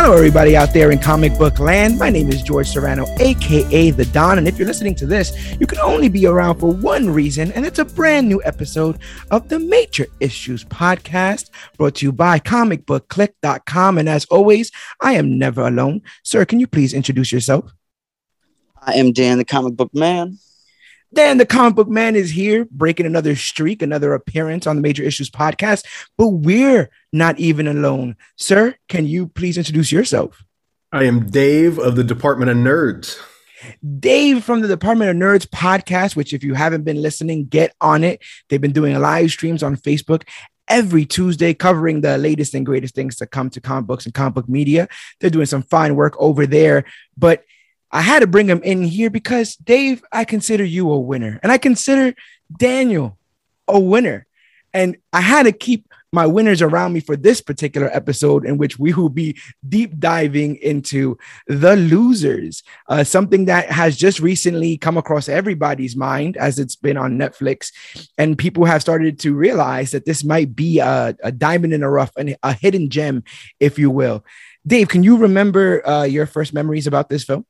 Hello, everybody out there in comic book land. My name is George Serrano, aka The Don. And if you're listening to this, you can only be around for one reason, and it's a brand new episode of the Major Issues Podcast brought to you by comicbookclick.com. And as always, I am never alone. Sir, can you please introduce yourself? I am Dan, the comic book man. Dan, the comic book man, is here breaking another streak, another appearance on the Major Issues podcast. But we're not even alone. Sir, can you please introduce yourself? I am Dave of the Department of Nerds. Dave from the Department of Nerds podcast, which, if you haven't been listening, get on it. They've been doing live streams on Facebook every Tuesday covering the latest and greatest things to come to comic books and comic book media. They're doing some fine work over there. But I had to bring him in here because Dave, I consider you a winner, and I consider Daniel a winner, and I had to keep my winners around me for this particular episode, in which we will be deep diving into the losers, uh, something that has just recently come across everybody's mind as it's been on Netflix, and people have started to realize that this might be a, a diamond in the rough and a hidden gem, if you will. Dave, can you remember uh, your first memories about this film?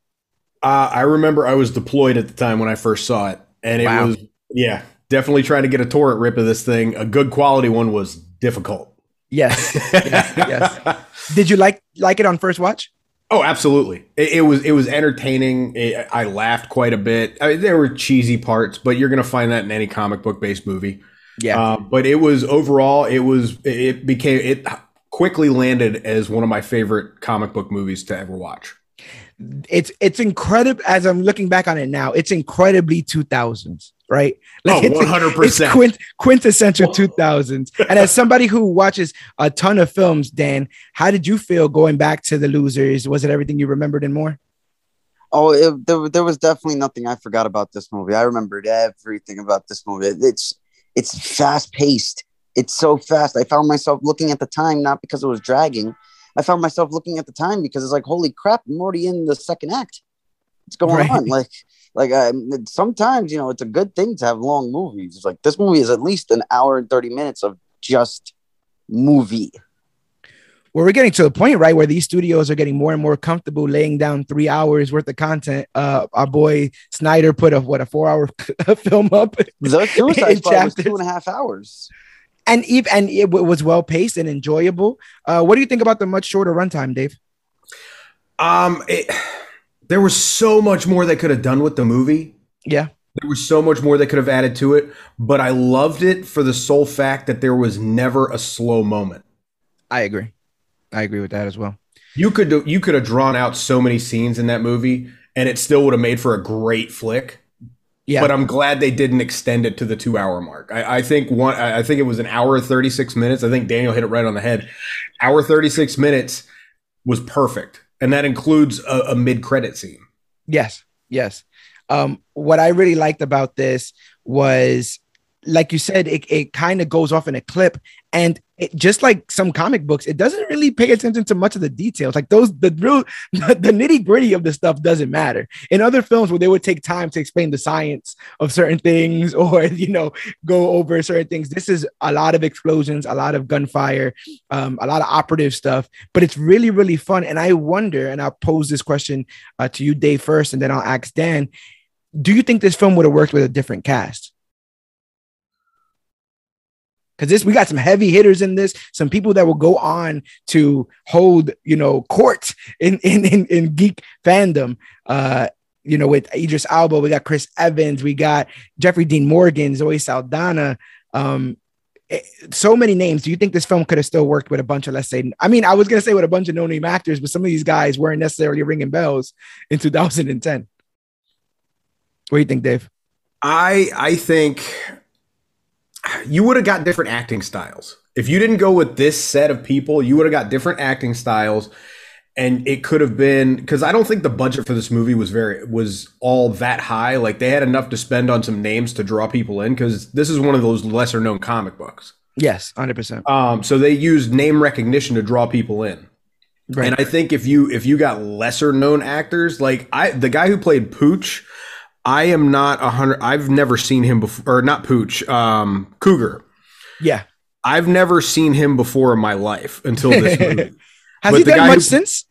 Uh, I remember I was deployed at the time when I first saw it, and it wow. was yeah, definitely trying to get a torrent rip of this thing. A good quality one was difficult. Yes, yes, yes. Did you like like it on first watch? Oh, absolutely. It, it was it was entertaining. It, I laughed quite a bit. I mean, there were cheesy parts, but you're gonna find that in any comic book based movie. Yeah. Uh, but it was overall, it was it became it quickly landed as one of my favorite comic book movies to ever watch it's it's incredible as I'm looking back on it now. It's incredibly 2000s, right? Like oh, 100 percent quint, quintessential 2000s. and as somebody who watches a ton of films, Dan, how did you feel going back to the losers? Was it everything you remembered and more? Oh, it, there, there was definitely nothing I forgot about this movie. I remembered everything about this movie. It's it's fast paced. It's so fast. I found myself looking at the time not because it was dragging, I found myself looking at the time because it's like, holy crap, I'm already in the second act. What's going right. on? Like, like I, sometimes you know it's a good thing to have long movies. It's like this movie is at least an hour and thirty minutes of just movie. Well, we're getting to a point, right, where these studios are getting more and more comfortable laying down three hours worth of content. Uh, our boy Snyder put a what a four hour film up. The Suicide Squad was two and a half hours and even and it was well paced and enjoyable. Uh, what do you think about the much shorter runtime, Dave? Um, it, there was so much more they could have done with the movie. Yeah, there was so much more they could have added to it, but I loved it for the sole fact that there was never a slow moment. I agree. I agree with that as well. You could do, you could have drawn out so many scenes in that movie, and it still would have made for a great flick. Yeah. But I'm glad they didn't extend it to the two hour mark. I, I, think one I think it was an hour 36 minutes. I think Daniel hit it right on the head. Hour 36 minutes was perfect. And that includes a, a mid credit scene. Yes. Yes. Um, what I really liked about this was like you said, it, it kind of goes off in a clip and it, just like some comic books, it doesn't really pay attention to much of the details. Like those, the real, the, nitty gritty of the stuff doesn't matter. In other films where they would take time to explain the science of certain things or, you know, go over certain things, this is a lot of explosions, a lot of gunfire, um, a lot of operative stuff, but it's really, really fun. And I wonder, and I'll pose this question uh, to you, Dave, first, and then I'll ask Dan. Do you think this film would have worked with a different cast? Because this we got some heavy hitters in this, some people that will go on to hold you know court in in in, in geek fandom. Uh, you know, with Idris Elba, we got Chris Evans, we got Jeffrey Dean Morgan, Zoe Saldana. Um, it, so many names. Do you think this film could have still worked with a bunch of, let's say, I mean, I was gonna say with a bunch of no-name actors, but some of these guys weren't necessarily ringing bells in 2010. What do you think, Dave? I I think you would have got different acting styles. If you didn't go with this set of people, you would have got different acting styles and it could have been because I don't think the budget for this movie was very was all that high. Like they had enough to spend on some names to draw people in because this is one of those lesser known comic books. Yes, hundred percent. Um, so they used name recognition to draw people in. Right. And I think if you if you got lesser known actors, like I the guy who played Pooch, I am not a hundred. I've never seen him before, or not Pooch, um, Cougar. Yeah, I've never seen him before in my life until this movie. Has but he done much who, since?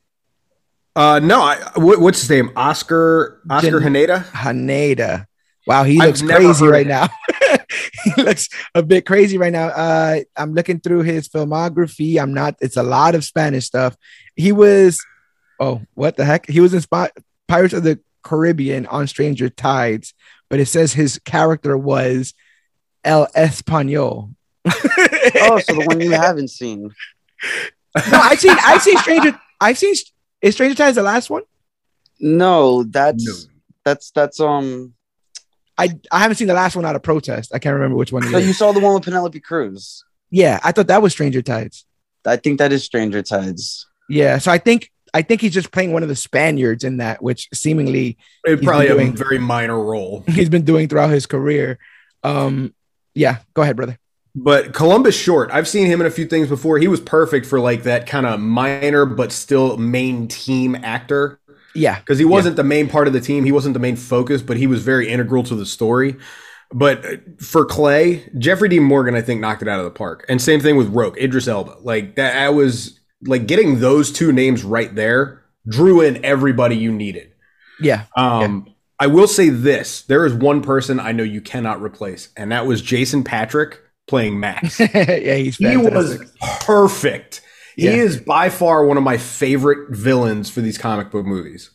Uh, no, I, what, what's his name? Oscar Oscar Gen- Jaenada. Jaenada. Wow, he looks crazy right now. he looks a bit crazy right now. Uh, I'm looking through his filmography. I'm not. It's a lot of Spanish stuff. He was. Oh, what the heck? He was in Spot Pirates of the Caribbean on Stranger Tides, but it says his character was El Espanol. oh, so the one you haven't seen. No, I've seen. I've seen Stranger. I've seen is Stranger Tides the last one? No, that's no. that's that's um. I I haven't seen the last one out of protest. I can't remember which one. So you saw the one with Penelope Cruz. Yeah, I thought that was Stranger Tides. I think that is Stranger Tides. Yeah, so I think I think he's just playing one of the Spaniards in that, which seemingly it probably doing, a very minor role he's been doing throughout his career. Um, yeah, go ahead, brother. But Columbus Short, I've seen him in a few things before. He was perfect for like that kind of minor but still main team actor. Yeah. Because he wasn't yeah. the main part of the team. He wasn't the main focus, but he was very integral to the story. But uh, for Clay, Jeffrey Dean Morgan, I think, knocked it out of the park. And same thing with Roque, Idris Elba. Like that I was like getting those two names right there drew in everybody you needed. Yeah. Um yeah. I will say this. There is one person I know you cannot replace, and that was Jason Patric playing Max. yeah, he's fantastic. he was perfect. Yeah. He is by far one of my favorite villains for these comic book movies.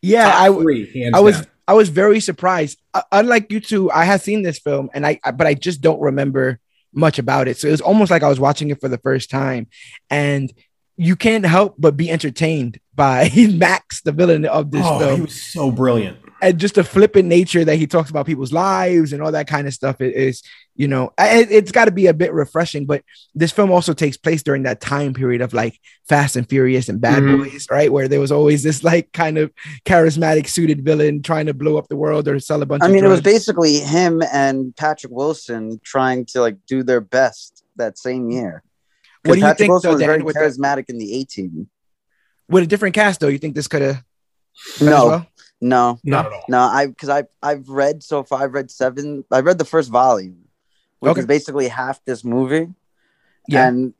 Yeah, Top I three, I was down. I was very surprised. Uh, unlike you two, I had seen this film and I but I just don't remember much about it. So it was almost like I was watching it for the first time and you can't help but be entertained by Max, the villain of this oh, film. He was so brilliant and just the flippant nature that he talks about people's lives and all that kind of stuff is, you know, it, has got to be a bit refreshing. But this film also takes place during that time period of like Fast and Furious and Bad mm-hmm. Boys, right? Where there was always this like kind of charismatic suited villain trying to blow up the world or sell a bunch. Of. I mean, it was basically him and Patrick Wilson trying to like do their best that same year. What do you Patrick think? Wilson though, was very charismatic the, in the A Team. With a different cast, though, you think this could have? No, well? No, not at all. No, I because I I've read so far. I've read seven. I read the first volume, which okay. is basically half this movie. Yeah. And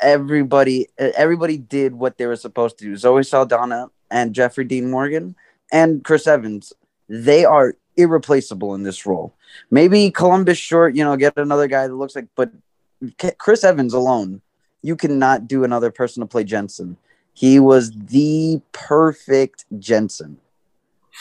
everybody everybody did what they were supposed to do. Zoe Saldana and Jeffrey Dean Morgan and Chris Evans. They are irreplaceable in this role. Maybe Columbus Short, you know, get another guy that looks like, but Chris Evans alone, you cannot do another person to play Jensen. He was the perfect Jensen.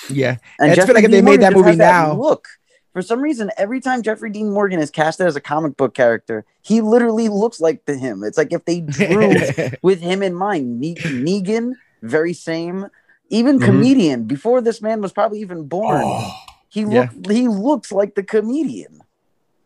Yeah, and I feel like if they made that movie now, that look. For some reason, every time Jeffrey Dean Morgan is casted as a comic book character, he literally looks like the him. It's like if they drew with him in mind. Ne- Negan, very same. Even mm-hmm. comedian before this man was probably even born. Oh, he look yeah. he looks like the comedian.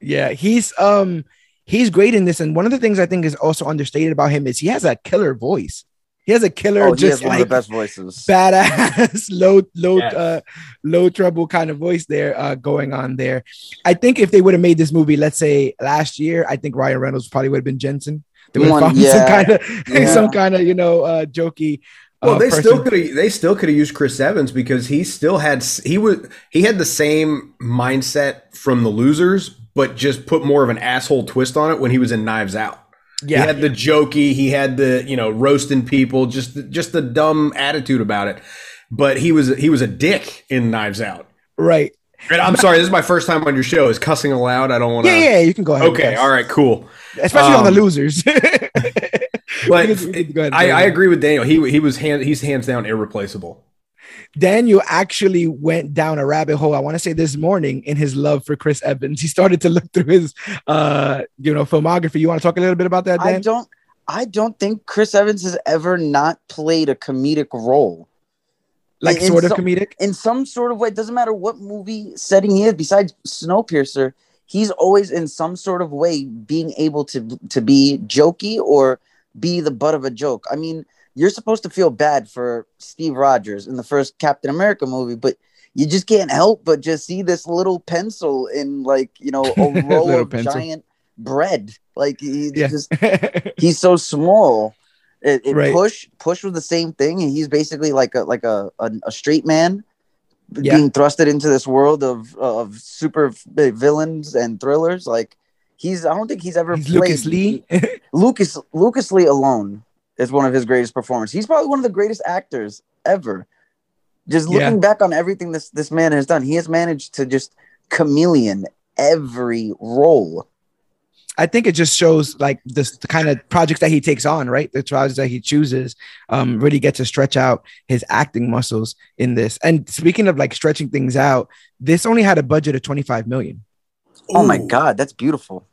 Yeah, he's um he's great in this. And one of the things I think is also understated about him is he has a killer voice. He has a killer, oh, just like one of the best voices, badass, low, low, yes. uh, low trouble kind of voice there uh, going on there. I think if they would have made this movie, let's say last year, I think Ryan Reynolds probably would have been Jensen. They would have found yeah. some kind of, yeah. some kind of, you know, uh, jokey. Well, uh, they person. still could have. They still could have used Chris Evans because he still had he was he had the same mindset from the losers, but just put more of an asshole twist on it when he was in Knives Out. Yeah. He had the jokey, he had the, you know, roasting people, just just the dumb attitude about it. But he was he was a dick in Knives Out. Right. And I'm sorry, this is my first time on your show. Is cussing allowed? I don't want to. Yeah, yeah, you can go ahead. Okay, all right, cool. Especially um, on the um, losers. but I, I agree with Daniel. He he was hand, he's hands down irreplaceable. Daniel actually went down a rabbit hole. I want to say this morning in his love for Chris Evans. He started to look through his, uh, you know, filmography. You want to talk a little bit about that, Dan? I don't. I don't think Chris Evans has ever not played a comedic role. Like in, sort of some, comedic in some sort of way. It doesn't matter what movie setting he is. Besides Snowpiercer, he's always in some sort of way being able to to be jokey or be the butt of a joke. I mean, you're supposed to feel bad for Steve Rogers in the first Captain America movie, but you just can't help but just see this little pencil in like you know a roll of pencil. giant bread. Like he yeah. just he's so small. It, it right. push push was the same thing, and he's basically like a like a a, a straight man yeah. being thrusted into this world of of super villains and thrillers. Like he's I don't think he's ever he's played Lucas Lee. Lucas Lucas Lee alone is one of his greatest performances. He's probably one of the greatest actors ever. Just looking yeah. back on everything this this man has done, he has managed to just chameleon every role. I think it just shows like this the kind of projects that he takes on, right? The projects that he chooses um, really get to stretch out his acting muscles in this. And speaking of like stretching things out, this only had a budget of 25 million. Oh my god, that's beautiful.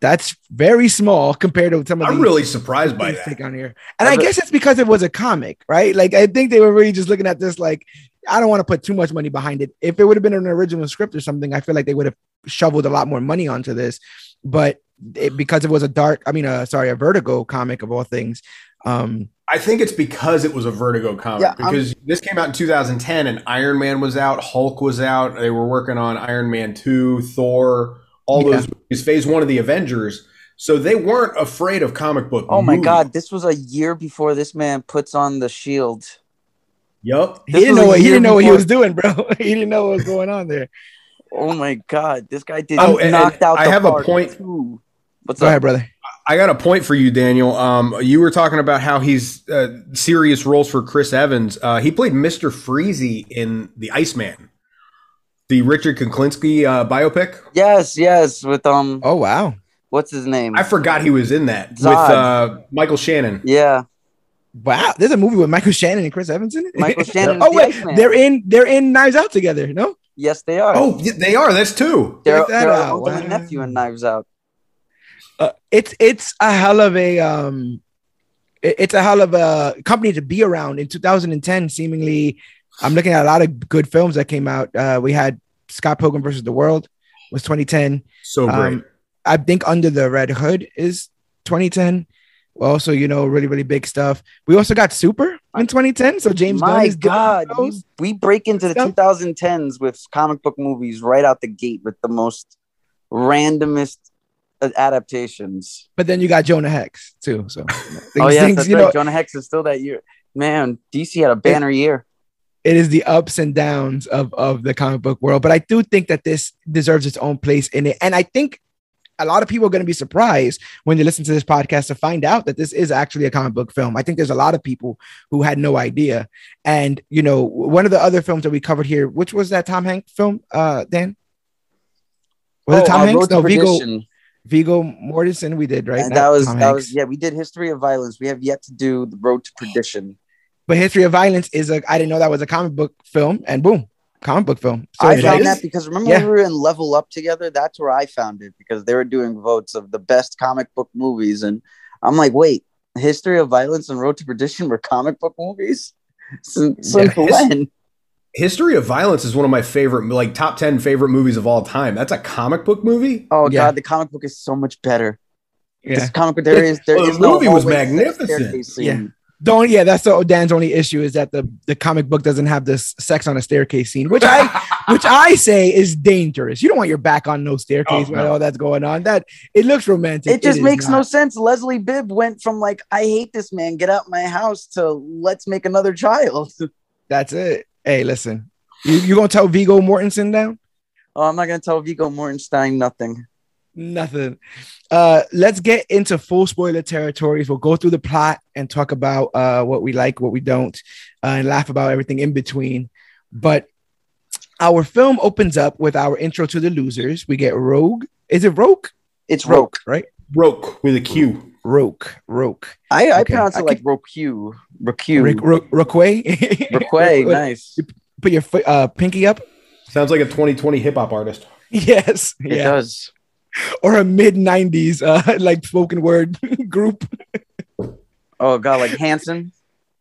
That's very small compared to some of. I'm really surprised by that. Take on here, and I guess it's because it was a comic, right? Like I think they were really just looking at this like I don't want to put too much money behind it. If it would have been an original script or something, I feel like they would have shoveled a lot more money onto this. But it, because it was a dark, I mean, uh, sorry, a Vertigo comic of all things. Um, I think it's because it was a Vertigo comic yeah, because I'm, this came out in 2010 and Iron Man was out, Hulk was out. They were working on Iron Man 2, Thor, all yeah. those movies, phase one of the Avengers. So they weren't afraid of comic book. Oh my god, this was a year before this man puts on the shield. Yep. He didn't know what he didn't know what he was doing, bro. he didn't know what was going on there. Oh my god, this guy did oh, knocked out. I have a point. Too. What's Go up? ahead, brother? I got a point for you, Daniel. Um, you were talking about how he's uh, serious roles for Chris Evans. Uh, he played Mister Freeze in The Iceman, the Richard Kuklinski uh, biopic. Yes, yes, with um. Oh wow, what's his name? I forgot he was in that Zod. with uh, Michael Shannon. Yeah. Wow, there's a movie with Michael Shannon and Chris Evans in it. Michael Shannon. oh wait, the they're in they're in Knives Out together. No. Yes, they are. Oh, they are. That's two. They're, they're wow. wow. nephew in Knives Out uh, it's it's a hell of a um, it's a hell of a company to be around in 2010. Seemingly, I'm looking at a lot of good films that came out. Uh, we had Scott Pilgrim versus the World was 2010. So great. Um, I think Under the Red Hood is 2010. Also, you know, really, really big stuff. We also got Super in 2010. So James My God, we, we, break into the stuff. 2010s with comic book movies right out the gate with the most randomest adaptations. But then you got Jonah Hex too. So things, oh yeah, that's right. Know, Jonah Hex is still that year. Man, DC had a banner it, year. It is the ups and downs of of the comic book world, but I do think that this deserves its own place in it, and I think. A lot of people are going to be surprised when they listen to this podcast to find out that this is actually a comic book film. I think there's a lot of people who had no idea. And, you know, one of the other films that we covered here, which was that Tom Hanks film, uh, Dan? Was oh, it Tom uh, Hanks? No, Viggo. Viggo Mortensen, we did right. And that was Tom that Hanks. was yeah. We did History of Violence. We have yet to do the Road to Perdition. But History of Violence is a. I didn't know that was a comic book film, and boom, comic book film. So I found that because remember yeah. we were in Level Up together. That's where I found it because they were doing votes of the best comic book movies, and I'm like, wait, History of Violence and Road to Perdition were comic book movies. Since, yeah, when? History of Violence is one of my favorite, like top 10 favorite movies of all time. That's a comic book movie. Oh, yeah. God. The comic book is so much better. Yeah. This comic book, there is, there well, is the movie no was magnificent. Yeah. Don't yeah, that's the Dan's only issue is that the the comic book doesn't have this sex on a staircase scene, which I which I say is dangerous. You don't want your back on no staircase oh, no. all that's going on. That it looks romantic. It just it makes no sense. Leslie Bibb went from like I hate this man, get out my house to let's make another child. That's it. Hey, listen, you, you gonna tell Viggo Mortensen down? Oh, I'm not gonna tell Viggo Mortensen nothing. Nothing. Uh, let's get into full spoiler territories. We'll go through the plot and talk about uh, what we like, what we don't, uh, and laugh about everything in between. But our film opens up with our intro to the losers. We get Rogue. Is it Rogue? It's Rogue, right? Rogue with a Q. Roke. Roke. I, I okay. pronounce it I like Roku. Roku. Roquay. Roquay. nice. Put your foot, uh, pinky up. Sounds like a 2020 hip hop artist. Yes. It yeah. does. Or a mid 90s uh, like spoken word group. oh god, like Hanson.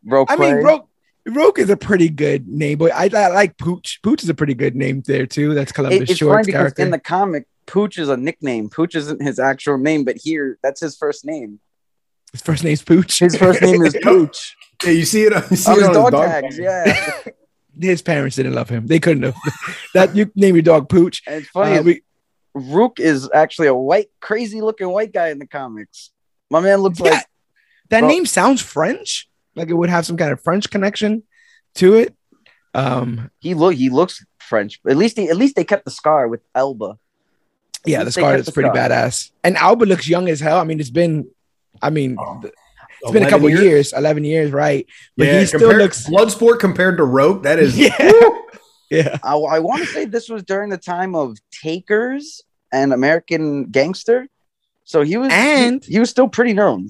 Roque. I mean, Roke. Roke is a pretty good name, but I, I, like Pooch. Pooch is a pretty good name there too. That's Columbus it, Short's character. In the comic, Pooch is a nickname. Pooch isn't his actual name, but here that's his first name. His first name's Pooch. His first name is Pooch. Yeah, you see it. You see oh, it his, dog his dog tags. Yeah. his parents didn't love him. They couldn't have. that you name your dog Pooch. And it's funny. Uh, we, Rook is actually a white, crazy looking white guy in the comics. My man looks yeah, like that well, name sounds French. Like it would have some kind of French connection to it. Um, he look he looks French. At least he, at least they kept the scar with Elba. At yeah, the scar is pretty scar. badass. And Elba looks young as hell. I mean, it's been, I mean, oh, it's been a couple years? years? eleven years, right? But yeah, he still compared, looks Bloodsport compared to Rogue. That is, yeah, yeah. I, I want to say this was during the time of Takers and American Gangster, so he was and he, he was still pretty known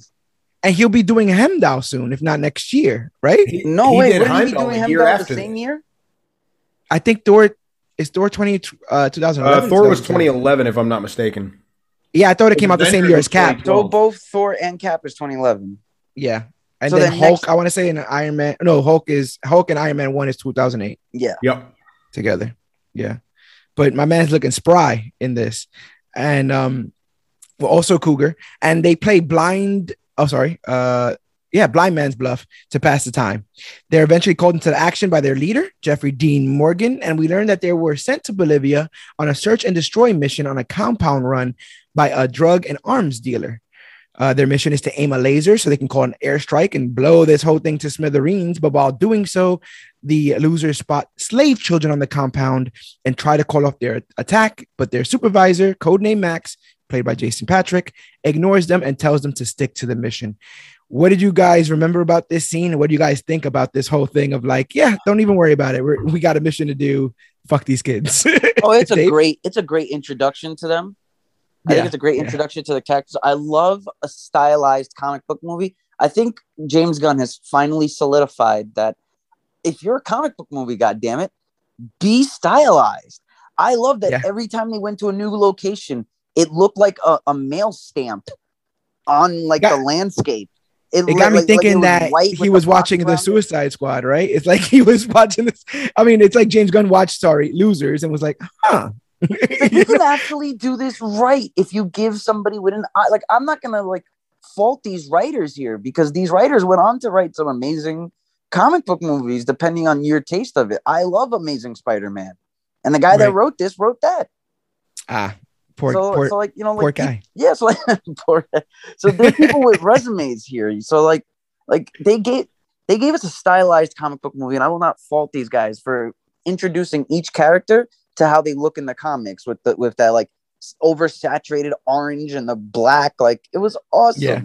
and he'll be doing Heimdall soon, if not next year, right? He, no he way. Did he doing Heimdall the same year? I think Thor is Thor 20, uh, 2011. Uh, Thor was 2011, if I'm not mistaken. Yeah, I thought it came out the same year as Cap. So both Thor and Cap is 2011. Yeah. And so then, then Hulk, next... I want to say in Iron Man. No, Hulk is Hulk and Iron Man 1 is 2008. Yeah. Yep. Together. Yeah. But my man's looking spry in this. And um well, also Cougar. And they play blind oh sorry uh yeah blind man's bluff to pass the time they're eventually called into action by their leader jeffrey dean morgan and we learn that they were sent to bolivia on a search and destroy mission on a compound run by a drug and arms dealer uh, their mission is to aim a laser so they can call an airstrike and blow this whole thing to smithereens. But while doing so, the losers spot slave children on the compound and try to call off their attack. But their supervisor, codename Max, played by Jason Patric, ignores them and tells them to stick to the mission. What did you guys remember about this scene? what do you guys think about this whole thing of like, yeah, don't even worry about it. We're, we got a mission to do. Fuck these kids. oh, it's a great, it's a great introduction to them. I yeah, think it's a great introduction yeah. to the characters. I love a stylized comic book movie. I think James Gunn has finally solidified that if you're a comic book movie, god damn it, be stylized. I love that yeah. every time they went to a new location, it looked like a, a mail stamp on like the landscape. It, it got me like, thinking like that he was watching the Suicide Squad, right? It's like he was watching this. I mean, it's like James Gunn watched sorry losers and was like, huh. like, you can actually do this right if you give somebody with an eye. Like, I'm not gonna like fault these writers here because these writers went on to write some amazing comic book movies, depending on your taste of it. I love Amazing Spider-Man, and the guy right. that wrote this wrote that. Ah, Poor, so, poor, so like you know, like poor guy. yeah, so like poor. So there's people with resumes here. So like, like they gave they gave us a stylized comic book movie, and I will not fault these guys for introducing each character to how they look in the comics with the with that like oversaturated orange and the black. Like it was awesome. Yeah.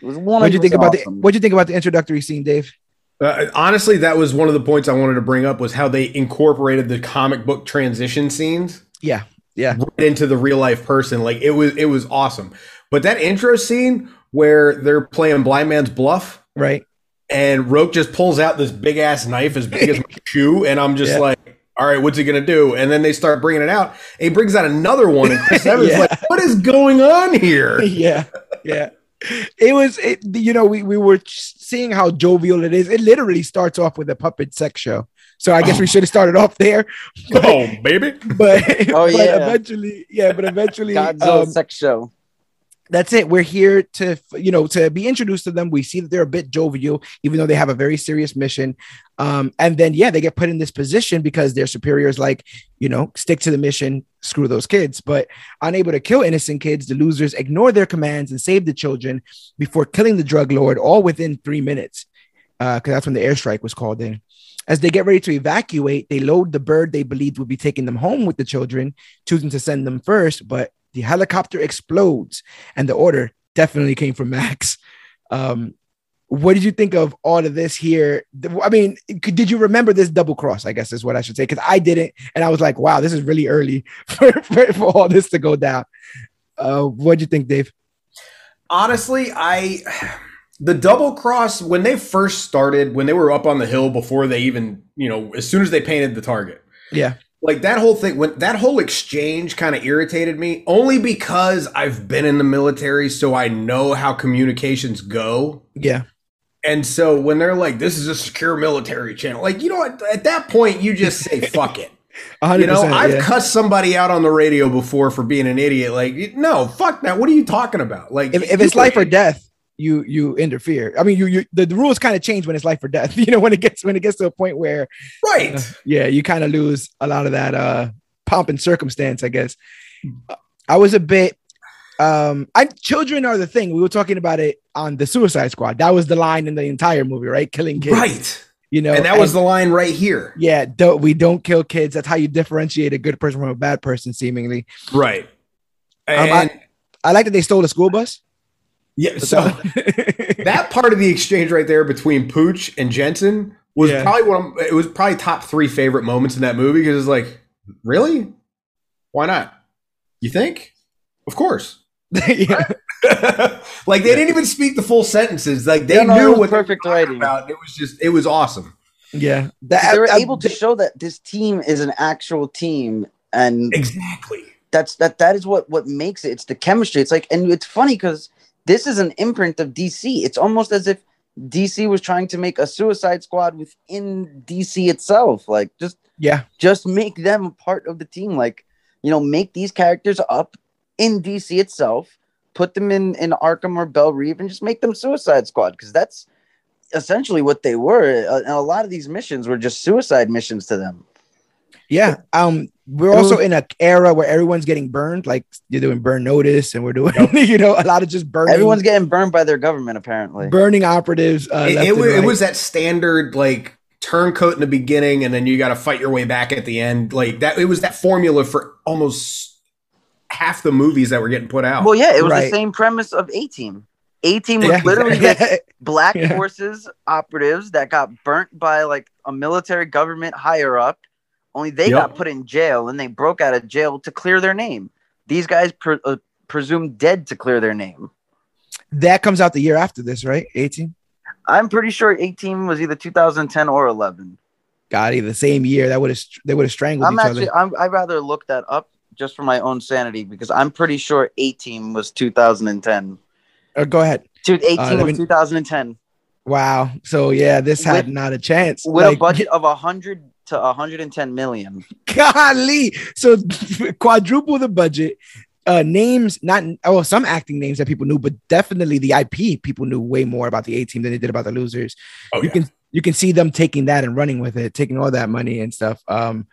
It was one. What'd you think about the What'd you think about the introductory scene, Dave? Uh, honestly, that was one of the points I wanted to bring up was how they incorporated the comic book transition scenes. Yeah yeah right into the real life person like it was it was awesome but that intro scene where they're playing blind man's bluff right and roke just pulls out this big ass knife as big as my shoe and i'm just yeah. like all right what's he gonna do and then they start bringing it out and he brings out another one and chris evans yeah. like what is going on here yeah yeah it was it, you know we, we were seeing how jovial it is it literally starts off with a puppet sex show so I guess oh. we should have started off there. But, oh, baby. But oh yeah. But eventually, yeah. But eventually, Godzilla um, sex show. That's it. We're here to, you know, to be introduced to them. We see that they're a bit jovial, even though they have a very serious mission. Um, and then, yeah, they get put in this position because their superiors, like, you know, stick to the mission, screw those kids. But unable to kill innocent kids, the losers ignore their commands and save the children before killing the drug lord, all within three minutes. Because uh, that's when the airstrike was called in. As they get ready to evacuate, they load the bird they believed would be taking them home with the children, choosing to send them first. But the helicopter explodes, and the order definitely came from Max. Um, what did you think of all of this here? I mean, did you remember this double cross? I guess is what I should say, because I didn't, and I was like, "Wow, this is really early for, for, for all this to go down." Uh, what do you think, Dave? honestly, I the double cross when they first started, when they were up on the hill before they even, you know, as soon as they painted the target. Yeah. Like that whole thing, when that whole exchange kind of irritated me, only because I've been in the military, so I know how communications go. Yeah. And so when they're like, "This is a secure military channel," like you know, at, at that point, you just say, "Fuck it." You know, I've yeah. cussed somebody out on the radio before for being an idiot. Like, no, fuck that. What are you talking about? Like, if, if it's life or death, you you interfere. I mean, you you the, the rules kind of change when it's life or death. You know, when it gets when it gets to a point where, right? Uh, yeah, you kind of lose a lot of that uh pomp and circumstance. I guess I was a bit. Um, I children are the thing. We were talking about it on the Suicide Squad. That was the line in the entire movie, right? Killing kids, right? You know, and that was the line right here. Yeah, don't we don't kill kids. That's how you differentiate a good person from a bad person, seemingly. Right. And um, I, I like that they stole the school bus. Yeah, so that part of the exchange right there between Pooch and Jensen was yeah. probably one. Of, it was probably top three favorite moments in that movie because it's like, really, why not? You think? Of course. yeah. like they didn't even speak the full sentences. Like they yeah, no, knew what perfect writing about. It was just it was awesome. Yeah, that, they were uh, able to show that this team is an actual team, and exactly that's that. That is what what makes it. It's the chemistry. It's like, and it's funny because this is an imprint of DC. It's almost as if DC was trying to make a Suicide Squad within DC itself. Like just yeah, just make them a part of the team. Like you know, make these characters up in DC itself, put them in in Arkham or Belle Reve, and just make them Suicide Squad because that's essentially what they were. And a lot of these missions were just suicide missions to them. Yeah. Um, we're also in an era where everyone's getting burned, like you're doing burn notice, and we're doing, you know, a lot of just burning. Everyone's getting burned by their government, apparently. Burning operatives. Uh, it, it, was, right. it was that standard like turncoat in the beginning, and then you got to fight your way back at the end. Like that, it was that formula for almost half the movies that were getting put out. Well, yeah, it was right. the same premise of A Team. A Team was yeah. literally just black yeah. forces operatives that got burnt by like a military government higher up only they yep. got put in jail and they broke out of jail to clear their name. These guys pre- uh, presumed dead to clear their name. That comes out the year after this, right? A Team? I'm pretty sure A Team was either 2010 or 11. Got it, the same year. That would have they would have strangled I'm each actually, other. i I'd rather look that up just for my own sanity because I'm pretty sure A Team was 2010. Uh, go ahead. Dude, A Team uh, was me... 2010. Wow. So yeah, this with, had not a chance. With like, a budget of a hundred to 110 million. Golly. So quadruple the budget. Uh, names, not oh, some acting names that people knew, but definitely the IP people knew way more about the A team than they did about the losers. Oh, you yeah. can you can see them taking that and running with it, taking all that money and stuff. Um,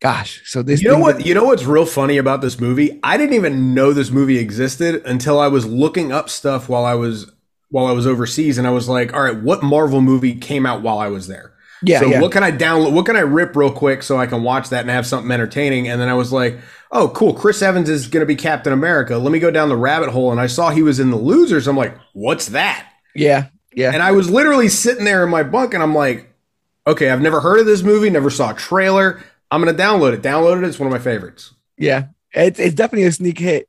gosh, so this you know what you know what's real funny about this movie? I didn't even know this movie existed until I was looking up stuff while I was while I was overseas, and I was like, all right, what Marvel movie came out while I was there? Yeah. So yeah. what can I download? What can I rip real quick so I can watch that and have something entertaining? And then I was like, oh, cool. Chris Evans is going to be Captain America. Let me go down the rabbit hole. And I saw he was in the losers. I'm like, what's that? Yeah. Yeah. And I was literally sitting there in my bunk and I'm like, okay, I've never heard of this movie, never saw a trailer. I'm going to download it. Downloaded it. It's one of my favorites. Yeah. It's, it's definitely a sneak hit.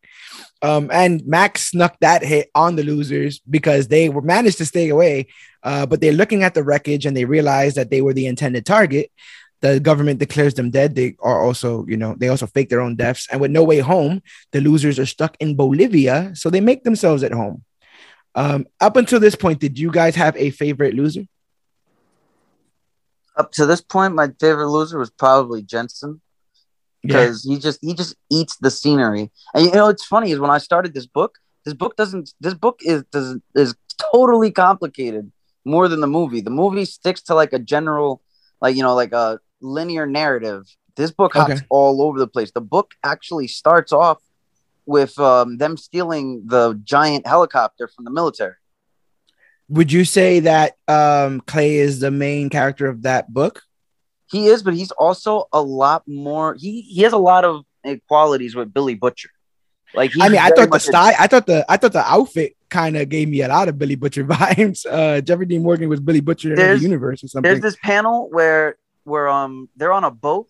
Um, and Max snuck that hit on the losers because they were managed to stay away. Uh, but they're looking at the wreckage and they realize that they were the intended target. The government declares them dead. They are also, you know, they also fake their own deaths. And with no way home, the losers are stuck in Bolivia. So they make themselves at home. Um, up until this point, did you guys have a favorite loser? Up to this point, my favorite loser was probably Jensen because yeah. he just he just eats the scenery. And you know, it's funny is when I started this book, this book doesn't this book is does is totally complicated more than the movie. The movie sticks to like a general, like you know, like a linear narrative. This book hops okay. all over the place. The book actually starts off with um, them stealing the giant helicopter from the military. Would you say that um, Clay is the main character of that book? He is, but he's also a lot more. He he has a lot of qualities with Billy Butcher. Like I mean, I thought the style, I thought the I thought the outfit kind of gave me a lot of Billy Butcher vibes. Uh, Jeffrey Dean Morgan was Billy Butcher in the universe or something. There's this panel where where um they're on a boat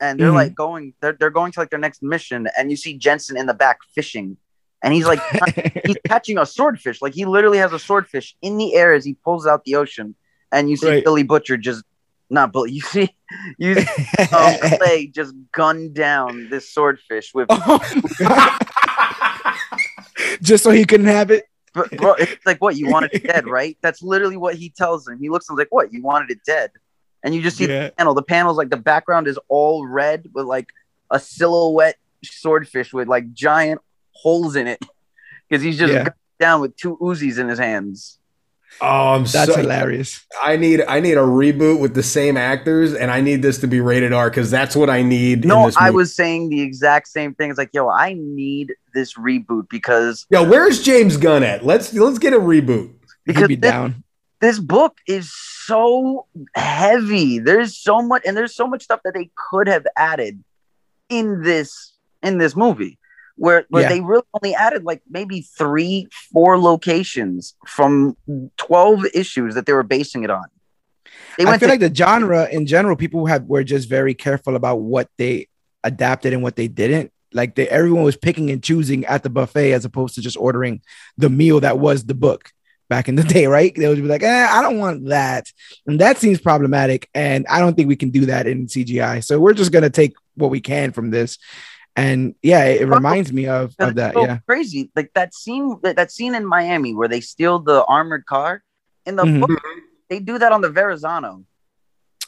and they're mm-hmm. like going they're they're going to like their next mission and you see Jensen in the back fishing and he's like he's catching a swordfish. Like he literally has a swordfish in the air as he pulls out the ocean, and you see right. Billy Butcher just not Billy. You see, you um, Clay just gunned down this swordfish with. Oh just so he couldn't have it. But bro, it's like what you wanted it dead, right? That's literally what he tells him. He looks like, "What you wanted it dead," and you just see yeah. the panel. The panel's like the background is all red with like a silhouette swordfish with like giant holes in it because he's just yeah. down with two Uzis in his hands. Oh, I'm that's so, hilarious. I need I need a reboot with the same actors, and I need this to be rated R because that's what I need. No, I was saying the exact same thing. It's like, yo, I need this reboot because yo, where's James Gunn at? Let's let's get a reboot. Because be this, down. This book is so heavy. There's so much, and there's so much stuff that they could have added in this in this movie where, where yeah. they really only added like maybe three, four locations from 12 issues that they were basing it on. They I feel to- like the genre in general, people have were just very careful about what they adapted and what they didn't. Like they, everyone was picking and choosing at the buffet as opposed to just ordering the meal that was the book back in the day, right? They would be like, eh, I don't want that. And that seems problematic. And I don't think we can do that in CGI. So we're just going to take what we can from this and yeah it reminds me of, of that so yeah crazy like that scene that that, scene in miami where they steal the armored car in the mm-hmm. book they do that on the verrazano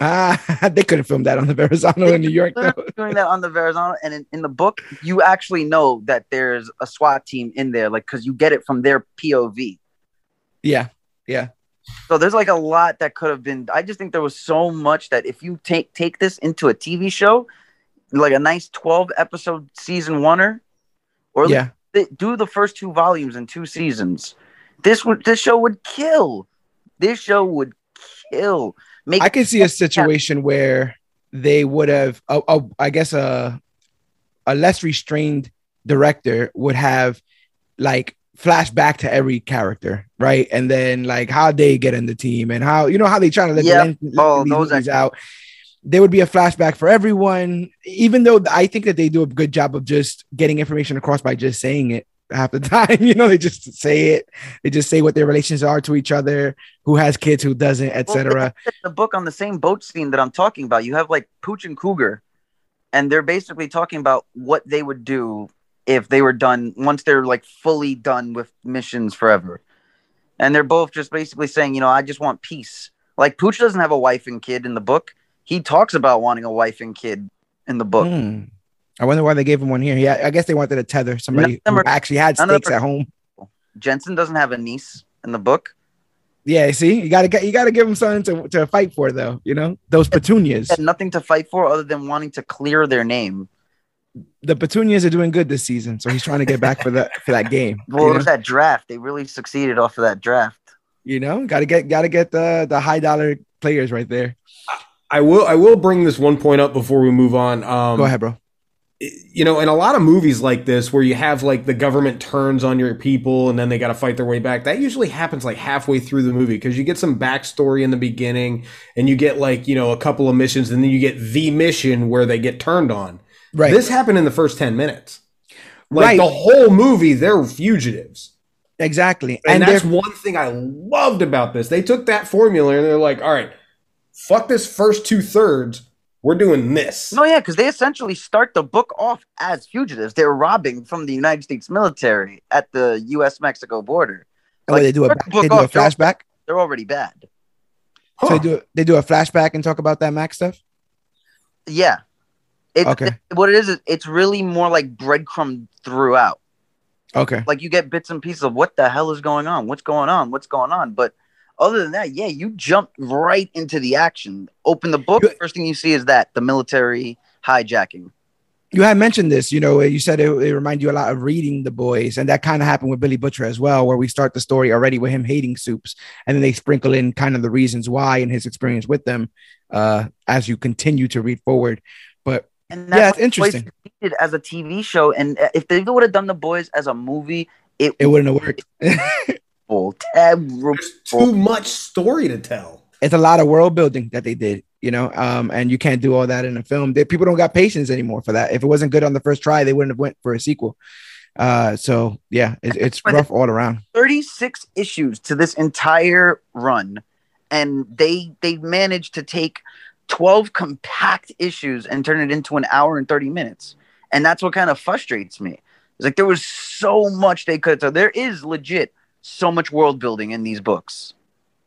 ah they could have filmed that on the verrazano in new york though. doing that on the verrazano and in, in the book you actually know that there's a swat team in there like because you get it from their pov yeah yeah so there's like a lot that could have been i just think there was so much that if you take take this into a tv show like a nice 12 episode season oneer or yeah. do the first two volumes in two seasons. This would this show would kill. This show would kill. Make i can see a situation where they would have uh, uh, i guess a a less restrained director would have like flashback to every character right? And then like how they get in the team and how you know how they try to let, yep. the, oh, those out there would be a flashback for everyone, even though I think that they do a good job of just getting information across by just saying it half the time. You know, they just say it. They just say what their relations are to each other, who has kids, who doesn't, etc. Well, the book on the same boat scene that I'm talking about, you have like Pooch and Cougar, and they're basically talking about what they would do if they were done once they're like fully done with missions forever. And they're both just basically saying, you know, I just want peace. Like Pooch doesn't have a wife and kid in the book he talks about wanting a wife and kid in the book. Mm. I wonder why they gave him one here. Yeah, I guess they wanted to tether somebody who are, actually had stakes at home. Jensen doesn't have a niece in the book. Yeah, see, you gotta get you gotta give him something to, to fight for, though. You know, those petunias. Had nothing to fight for other than wanting to clear their name. The petunias are doing good this season, so he's trying to get back for that for that game. Well, it was that draft. They really succeeded off of that draft. You know, gotta get gotta get the the high dollar players right there. I will I will bring this one point up before we move on. Um, Go ahead, bro. You know, in a lot of movies like this, where you have like the government turns on your people and then they got to fight their way back, that usually happens like halfway through the movie because you get some backstory in the beginning and you get like, you know, a couple of missions and then you get the mission where they get turned on. Right. This happened in the first 10 minutes. Like right. the whole movie, they're fugitives. Exactly. And, and that's one thing I loved about this. They took that formula and they're like, all right, fuck this first two thirds. We're doing this. No, yeah, because they essentially start the book off as fugitives. They're robbing from the United States military at the U.S. Mexico border. Oh, like, they do a, they do a flashback. They're already bad. Huh. So they do they do a flashback and talk about that Max stuff. Yeah. It, okay. It, what it is is it's really more like breadcrumb throughout. Okay. Like you get bits and pieces of what the hell is going on, what's going on, what's going on, but other than that, yeah, you jump right into the action. Open the book, first thing you see is that the military hijacking. You had mentioned this, you know, you said it, it reminded you a lot of reading the boys, and that kind of happened with Billy Butcher as well, where we start the story already with him hating soups, and then they sprinkle in kind of the reasons why and his experience with them uh, as you continue to read forward. But and yeah, it's interesting. As a TV show, and uh, if they would have done the boys as a movie, it, it wouldn't have worked. terrible, terrible. There's too much story to tell. It's a lot of world building that they did, you know, um, and you can't do all that in a film. They, people don't got patience anymore for that. If it wasn't good on the first try, they wouldn't have went for a sequel. Uh, so yeah, it, it's rough all around. 36 issues to this entire run, and they they managed to take 12 compact issues and turn it into an hour and 30 minutes. And that's what kind of frustrates me. It's like there was so much they could. So there is legit so much world building in these books.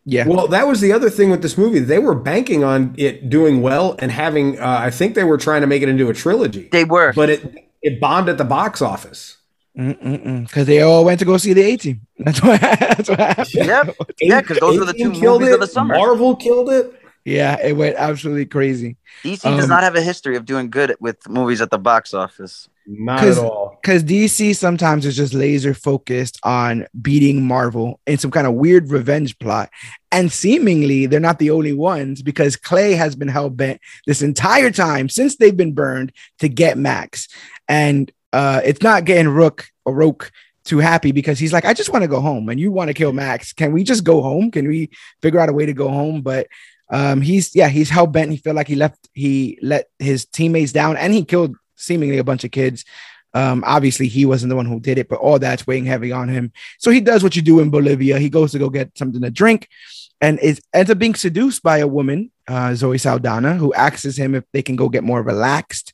Yeah. Well, that was the other thing with this movie. They were banking on it doing well and having. Uh, I think they were trying to make it into a trilogy. They were, but it it bombed at the box office because they all went to go see the A Team. That's what. That's what happened. Yep. yeah, because those were the two movies it. of the summer. Marvel killed it. Yeah, it went absolutely crazy. DC um, does not have a history of doing good with movies at the box office. Not at all. Because DC sometimes is just laser focused on beating Marvel in some kind of weird revenge plot. And seemingly they're not the only ones because Clay has been hell bent this entire time since they've been burned to get Max. And uh, it's not getting Rook or Roque too happy because he's like, I just want to go home and you want to kill Max. Can we just go home? Can we figure out a way to go home? But um, he's yeah, he's hell bent. He felt like he left, he let his teammates down, and he killed seemingly a bunch of kids. Um, obviously, he wasn't the one who did it, but all that's weighing heavy on him. So he does what you do in Bolivia. He goes to go get something to drink, and is ends up being seduced by a woman, uh, Zoe Saldana, who asks him if they can go get more relaxed.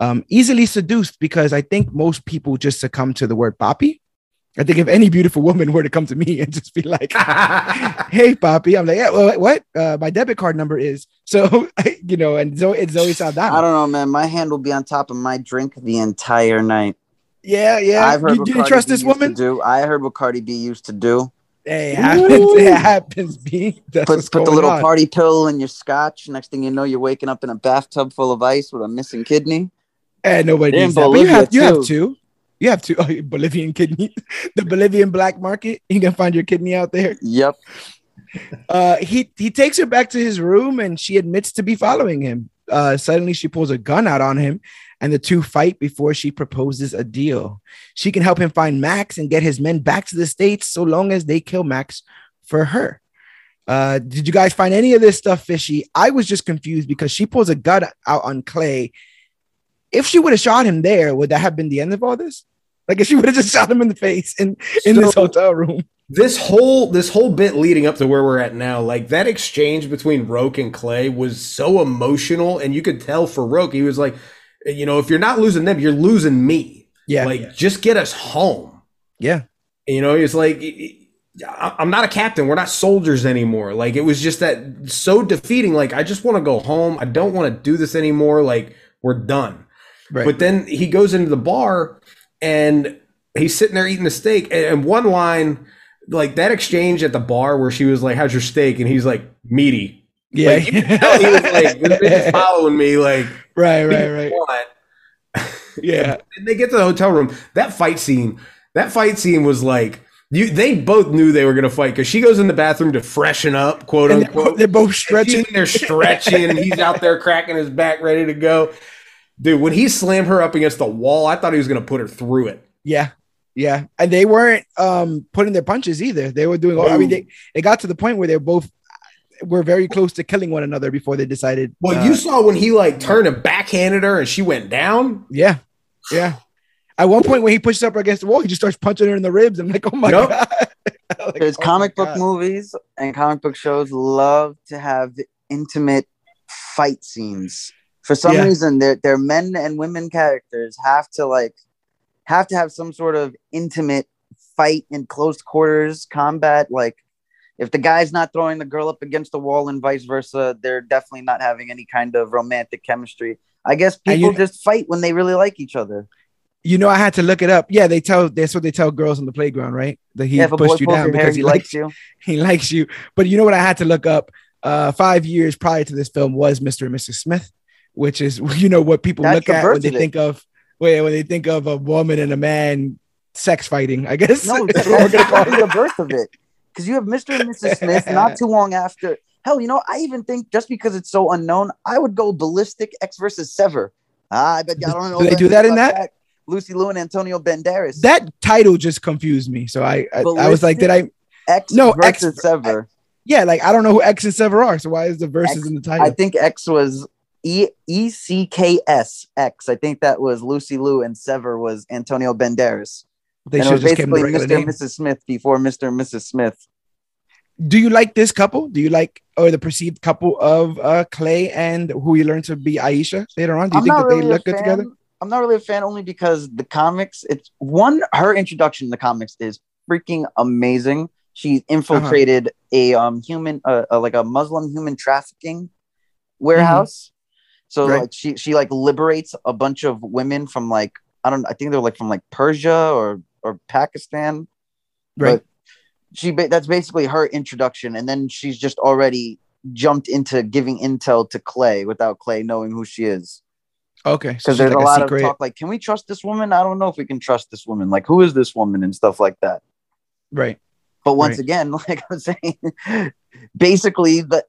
Um, easily seduced because I think most people just succumb to the word poppy. I think if any beautiful woman were to come to me and just be like, "Hey, Poppy," I'm like, "Yeah, well, what? Uh, my debit card number is." So, you know, and Zoe, it's Zoe Saldana. I don't know, man. My hand will be on top of my drink the entire night. Yeah, yeah. I've heard you didn't trust B this woman. Do I heard what Cardi B used to do? Hey, it happens. It happens. B. That's put put the little on. party pill in your scotch. Next thing you know, you're waking up in a bathtub full of ice with a missing kidney. And nobody needs that. But you have, you have two. You have to oh, Bolivian kidney, the Bolivian black market. You can find your kidney out there. Yep. Uh, he he takes her back to his room, and she admits to be following him. Uh, suddenly, she pulls a gun out on him, and the two fight before she proposes a deal. She can help him find Max and get his men back to the states, so long as they kill Max for her. Uh, did you guys find any of this stuff fishy? I was just confused because she pulls a gun out on Clay. If she would have shot him there, would that have been the end of all this? Like if she would have just shot him in the face in in so, this hotel room. This whole this whole bit leading up to where we're at now, like that exchange between Roque and Clay was so emotional, and you could tell for Roque, he was like, you know, if you're not losing them, you're losing me. Yeah, like yeah. just get us home. Yeah, you know, it's like. I'm not a captain. We're not soldiers anymore. Like it was just that so defeating. Like I just want to go home. I don't want to do this anymore. Like we're done. Right. But then he goes into the bar and he's sitting there eating the steak. And one line, like that exchange at the bar where she was like, "How's your steak?" and he's like, "Meaty." Yeah, like, he was like, "This following me." Like, right, right, right. yeah. and they get to the hotel room. That fight scene. That fight scene was like. You, they both knew they were going to fight because she goes in the bathroom to freshen up, quote and unquote. They're, both stretching. They're stretching, and he's out there cracking his back, ready to go. Dude, when he slammed her up against the wall, I thought he was going to put her through it. Yeah. Yeah. And they weren't um putting their punches either. They were doing all, I mean they, they got to the point where they're both were very close to killing one another before they decided. Well, uh, you saw when he like turned and backhanded her and she went down. Yeah. Yeah. At one point when he pushes up against the wall, he just starts punching her in the ribs. I'm like, oh my nope. god. like, There's oh comic book god. movies and comic book shows love to have intimate fight scenes for some yeah. reason their their men and women characters have to like have to have some sort of intimate fight in close quarters combat like if the guy's not throwing the girl up against the wall and vice versa they're definitely not having any kind of romantic chemistry. I guess people you, just fight when they really like each other. You know i had to look it up. Yeah they tell that's what they tell girls on the playground right? That he yeah, pushed you down because he likes you. he likes you. But you know what i had to look up? Uh five years prior to this film was mr and mrs smith which is you know what people That's look at when they think of when they think of a woman and a man sex fighting. I guess no, that's probably the birth of it because you have Mr. and Mrs. Smith not too long after. Hell, you know, I even think just because it's so unknown, I would go ballistic X versus Sever. Ah, I bet y'all don't know. Do they do that in that? that? Lucy Liu and Antonio Banderas. That title just confused me. So I, I, I was like, did I? X no versus X, Sever. I, yeah, like I don't know who X and Sever are. So why is the verses X, in the title? I think X was E E C K S X. I think that was Lucy Liu and Sever was Antonio Banderas. They and should just basically Mr. and Mrs. Smith before Mr. and Mrs. Smith. Do you like this couple? Do you like or the perceived couple of uh, Clay and who you learn to be Aisha later on? Do you I'm think that really they look good together? I'm not really a fan only because the comics, it's one, her introduction in the comics is freaking amazing. She infiltrated uh-huh. a um human uh, uh, like a Muslim human trafficking warehouse. So right. like she she like liberates a bunch of women from like I don't I think they're like from like Persia or or Pakistan. Right. But she that's basically her introduction and then she's just already jumped into giving intel to Clay without Clay knowing who she is. Okay. Because there's like a lot secret... of talk like, can we trust this woman? I don't know if we can trust this woman. Like, who is this woman and stuff like that. Right. But once right. again, like I was saying, basically the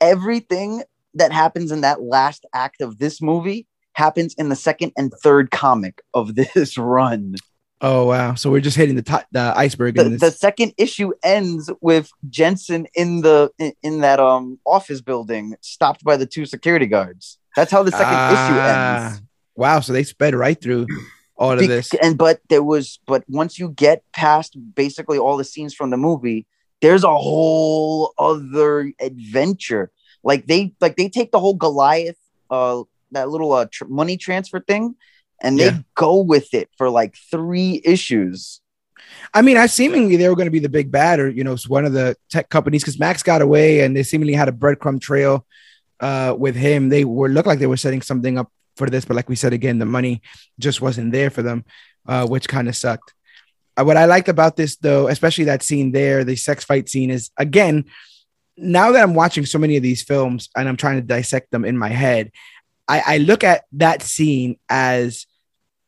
everything that happens in that last act of this movie happens in the second and third comic of this run. Oh wow! So we're just hitting the top, the iceberg. The, the, second issue ends with Jensen in the in, in, that um office building, stopped by the two security guards. That's how the second issue ah. ends. Wow! So they sped right through all of Be- this. And but there was, but once you get past basically all the scenes from the movie, there's a whole other adventure. Like they like they take the whole Goliath, uh, that little uh, tr- money transfer thing, and they yeah. go with it for like three issues. I mean, I seemingly they were going to be the big bad, or you know, one of the tech companies because Max got away, and they seemingly had a breadcrumb trail uh, with him. They were looked like they were setting something up for this, but like we said again, the money just wasn't there for them, uh, which kind of sucked. Uh, what I liked about this, though, especially that scene there, the sex fight scene, is again, now that I'm watching so many of these films and I'm trying to dissect them in my head, I, I look at that scene as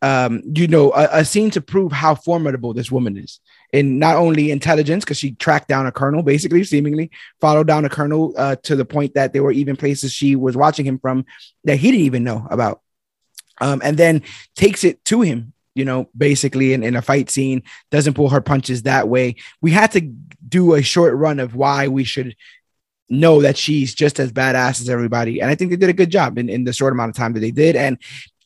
um, you know, a, a, scene to prove how formidable this woman is in not only intelligence, because she tracked down a colonel, basically, seemingly followed down a colonel uh, to the point that there were even places she was watching him from that he didn't even know about. Um, and then takes it to him, you know, basically in, in a fight scene, doesn't pull her punches that way. We had to do a short run of why we should know that she's just as badass as everybody. And I think they did a good job in, in the short amount of time that they did. And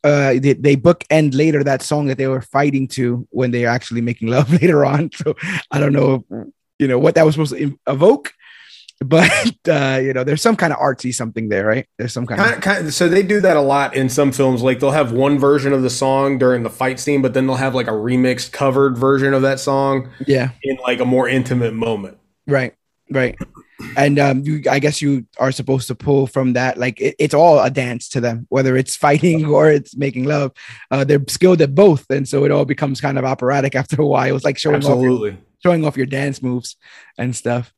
uh, they, they bookend later that song that they were fighting to when they're actually making love later on. So I don't know, if, you know, what that was supposed to evoke, but uh, you know, there's some kind of artsy something there, right? There's some kind, kind, of, kind of. So they do that a lot in some films. Like they'll have one version of the song during the fight scene, but then they'll have like a remixed, covered version of that song. Yeah, in like a more intimate moment. Right. Right and um, you i guess you are supposed to pull from that like it, it's all a dance to them whether it's fighting or it's making love. Uh, they're skilled at both and so it all becomes kind of operatic after a while. It's like showing Absolutely. off your, showing off your dance moves and stuff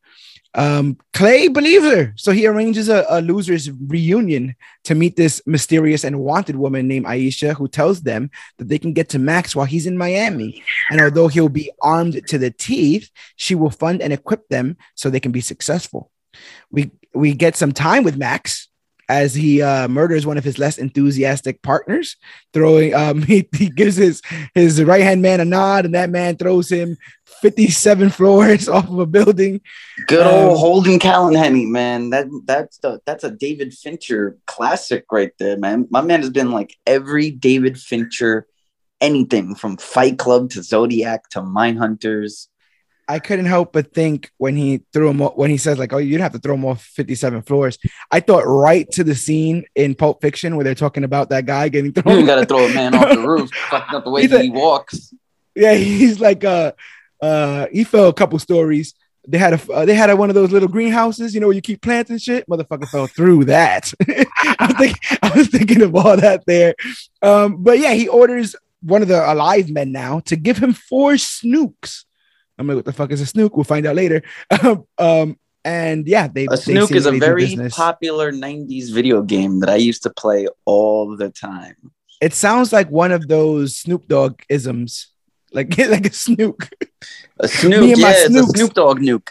um, Clay believes her, so he arranges a, a, losers reunion to meet this mysterious and wanted woman named Aisha, who tells them that they can get to Max while he's in Miami. And although he'll be armed to the teeth, she will fund and equip them so they can be successful. We we get some time with Max as he uh, murders one of his less enthusiastic partners, throwing um, he, he gives his his right hand man a nod, and that man throws him 57 floors off of a building. Good old um, Holt McCallany, man. That that's the, that's a David Fincher classic right there, man. My man has been like every David Fincher anything from Fight Club to Zodiac to Mindhunters. I couldn't help but think when he threw him when he says like, "Oh, you'd have to throw him off 57 floors." I thought right to the scene in Pulp Fiction where they're talking about that guy getting thrown. You got to throw a man off the roof, fucking up the way he walks. Yeah, he's like, uh, uh, he fell a couple stories. They had a uh, they had a, one of those little greenhouses, you know, where you keep planting shit. Motherfucker fell through that. I think I was thinking of all that there. Um, but yeah, he orders one of the alive men now to give him four snukes I'm like, what the fuck is a snuke? We'll find out later. um, and yeah, they a snook is a very popular '90s video game that I used to play all the time. It sounds like one of those Snoop Dogg isms, like like a snuke. A snuke, yeah, it's a Snoop Dogg nuke.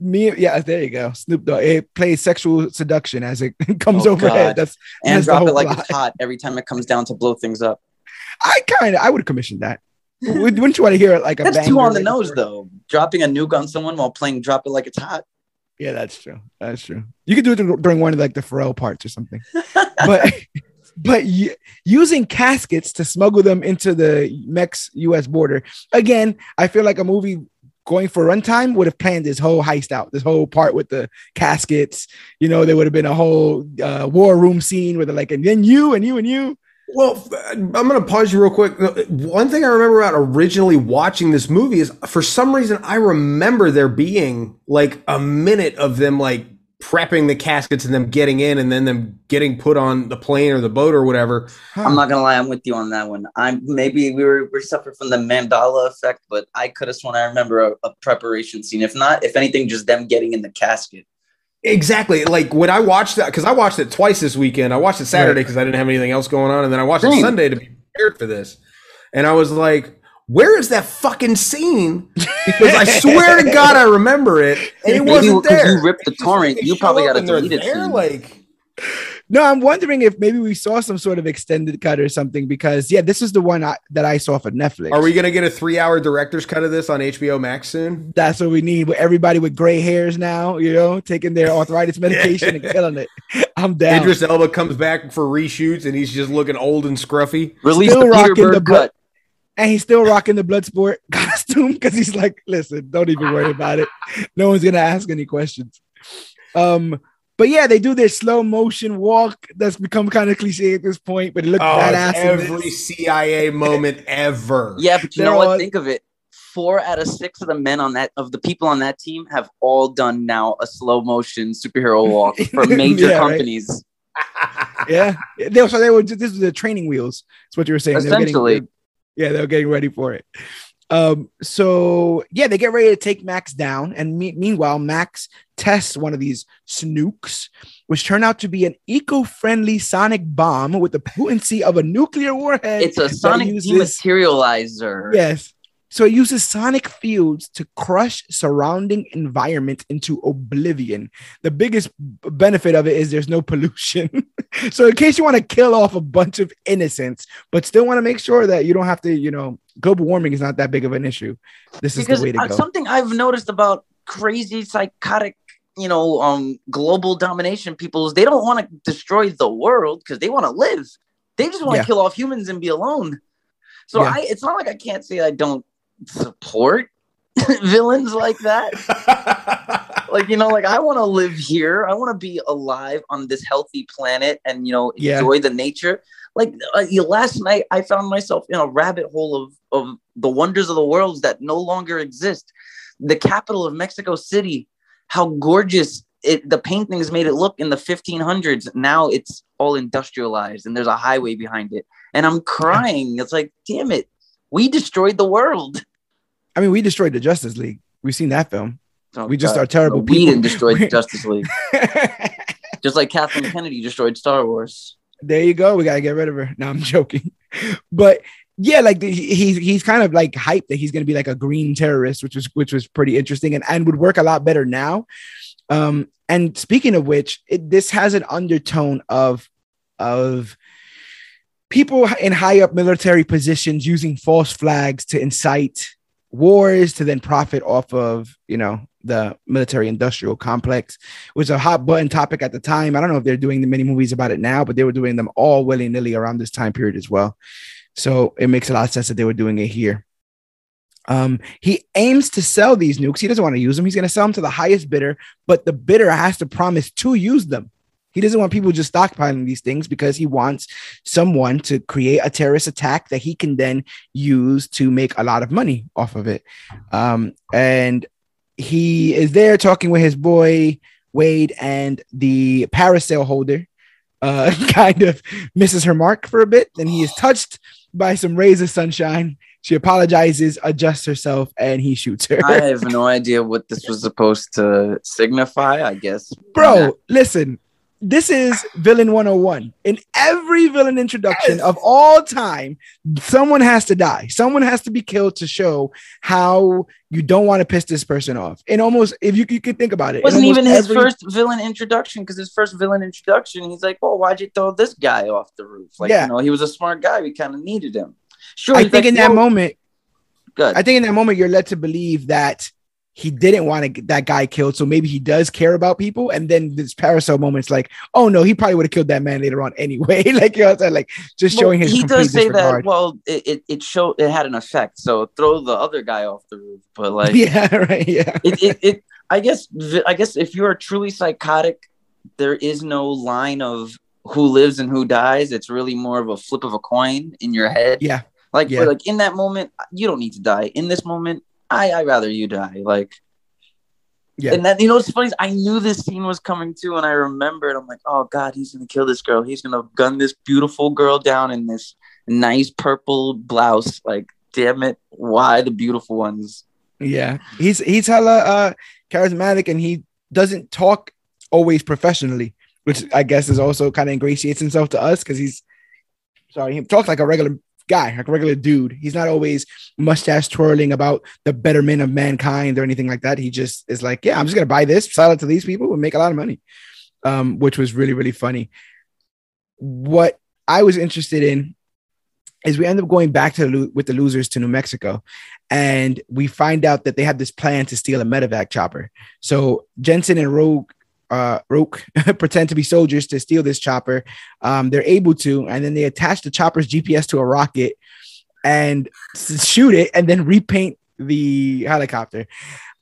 Me, yeah, there you go. Snoop Dogg. It plays sexual seduction as it comes oh, overhead. God. That's and that's drop it like it's hot every time it comes down to blow things up. I kind of, I would commission that. Wouldn't you want to hear it like a? That's too on the nose, though. Dropping a nuke on someone while playing "Drop It Like It's Hot." Yeah, that's true. That's true. You could do it during one of like the Pharrell parts or something. but but using caskets to smuggle them into the Mex US border. Again, I feel like a movie going for runtime would have planned this whole heist out, this whole part with the caskets. You know, there would have been a whole uh, war room scene with like, and then you and you and you. Well, I'm going to pause you real quick. One thing I remember about originally watching this movie is for some reason I remember there being like a minute of them like prepping the caskets and them getting in and then them getting put on the plane or the boat or whatever. I'm not gonna lie, I'm with you on that one. I'm maybe we were we suffered from the Mandela effect, but I could have sworn I remember a, a, preparation scene. If not, if anything, just them getting in the casket. Exactly. Like when I watched that, because I watched it twice this weekend. I watched it Saturday because right. I didn't have anything else going on, and then I watched Dang. it Sunday to be prepared for this. And I was like, where is that fucking scene? Because I swear to God, I remember it, and it maybe wasn't there. You ripped the torrent. You probably got to delete it. There, like. No, I'm wondering if maybe we saw some sort of extended cut or something because yeah, this is the one I, that I saw for Netflix. Are we gonna get a three-hour director's cut of this on HBO Max soon? That's what we need. With everybody with gray hairs now, you know, taking their arthritis medication and killing it. I'm down. Idris Elba comes back for reshoots and he's just looking old and scruffy. Release Still the Peter Berg cut and he's still rocking the Bloodsport costume because he's like, listen, don't even worry about it. No one's gonna ask any questions. Um, but yeah, they do their slow motion walk that's become kind of cliche at this point, but it looks oh, badass. Every CIA moment ever. Yeah, but you They're know what? All... Think of it. Four out of six of the men on that of the people on that team have all done now a slow motion superhero walk for major yeah, companies. Right? yeah, they, so they were. This is the training wheels. That's what you were saying. Essentially, yeah, they're getting ready for it. Um, so yeah, they get ready to take Max down, and me- meanwhile, Max tests one of these snukes, which turn out to be an eco-friendly sonic bomb with the potency of a nuclear warhead. It's a sonic uses, dematerializer. Yes, so it uses sonic fields to crush surrounding environment into oblivion. The biggest benefit of it is there's no pollution. so in case you want to kill off a bunch of innocents, but still want to make sure that you don't have to, you know, global warming is not that big of an issue. This because is the way to uh, go. Something I've noticed about crazy psychotic you know um global domination people is they don't want to destroy the world because they want to live they just want to yeah. kill off humans and be alone so yeah. I, it's not like I can't say I don't support villains like that. like, you know, like I want to live here. I want to be alive on this healthy planet and, you know, enjoy yeah. the nature. Like uh, last night, I found myself in a rabbit hole of, of the wonders of the world that no longer exist. The capital of Mexico City, how gorgeous it, the paintings made it look in the 1500s. Now it's all industrialized and there's a highway behind it. And I'm crying. It's like, damn it we destroyed the world. I mean, we destroyed the Justice League. We've seen that film. Oh, we just God. are terrible no, people. We didn't destroy the Justice League. just like Kathleen Kennedy destroyed Star Wars. There you go. We gotta get rid of her. No, I'm joking. But yeah, like the, he's he's kind of like hyped that he's gonna be like a green terrorist, which was which was pretty interesting and, and would work a lot better now. Um, and speaking of which, it, this has an undertone of of people in high up military positions using false flags to incite wars to then profit off of you know the military industrial complex it was a hot button topic at the time i don't know if they're doing the many movies about it now but they were doing them all willy-nilly around this time period as well so it makes a lot of sense that they were doing it here um, he aims to sell these nukes. He doesn't want to use them. He's going to sell them to the highest bidder, but the bidder has to promise to use them. He doesn't want people just stockpiling these things because he wants someone to create a terrorist attack that he can then use to make a lot of money off of it. Um, and he is there talking with his boy Wade and the parasail holder. Uh, kind of misses her mark for a bit. Then he is touched by some rays of sunshine. She apologizes, adjusts herself, and he shoots her. I have no idea what this was supposed to signify. I guess, bro. Listen, this is villain 101 in every villain introduction of all time someone has to die. Someone has to be killed to show how you don't want to piss this person off. And almost if you, you could think about it it wasn't even his first villain introduction because his first villain introduction he's like well why'd you throw this guy off the roof? Like yeah. you know he was a smart guy we kind of needed him. Sure i think like, in that moment good. I think in that moment you're led to believe that he didn't want to get that guy killed. So maybe he does care about people. And then this parasol moment's like, oh no, he probably would have killed that man later on anyway. like you know, like just well, showing his. He does say disregard. that. Well, it, it it showed it had an effect. So throw the other guy off the roof. But like, yeah, right, yeah. It, it, it I guess I guess if you are truly psychotic, there is no line of who lives and who dies. It's really more of a flip of a coin in your head. Yeah. Like, yeah. like in that moment, you don't need to die. In this moment, I I rather you die. Like, yeah. And then you know what's funny is I knew this scene was coming too, and I remembered. I'm like, oh god, he's gonna kill this girl. He's gonna gun this beautiful girl down in this nice purple blouse. Like, damn it, why the beautiful ones? Yeah, he's he's hella uh charismatic, and he doesn't talk always professionally, which I guess is also kind of ingratiates himself to us because he's sorry, he talks like a regular guy, like a regular dude. He's not always mustache twirling about the betterment of mankind or anything like that. He just is like, yeah, I'm just gonna buy this, sell it to these people, and make a lot of money. Um, which was really, really funny. What I was interested in is we end up going back to the, loot with the losers to New Mexico, and we find out that they have this plan to steal a medevac chopper. So Jensen and Rogue uh, Roque pretend to be soldiers to steal this chopper. Um, they're able to, and then they attach the chopper's GPS to a rocket and shoot it, and then repaint the helicopter.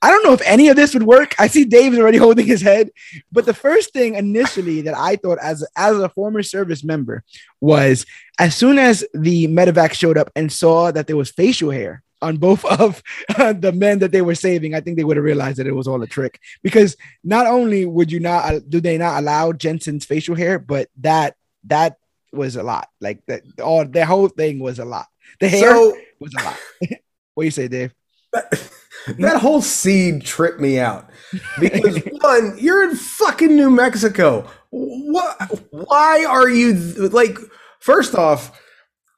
I don't know if any of this would work. I see Dave's already holding his head, but the first thing initially that I thought as as a former service member was as soon as the medevac showed up and saw that there was facial hair on both of uh, the men that they were saving, I think they would have realized that it was all a trick. Because not only would you not uh, do they not allow Jensen's facial hair, but that that was a lot. Like that, all the whole thing was a lot. The hair so, was a lot. what do you say, Dave? That, that whole scene tripped me out because one, you're in fucking New Mexico. What? Why are you like? First off,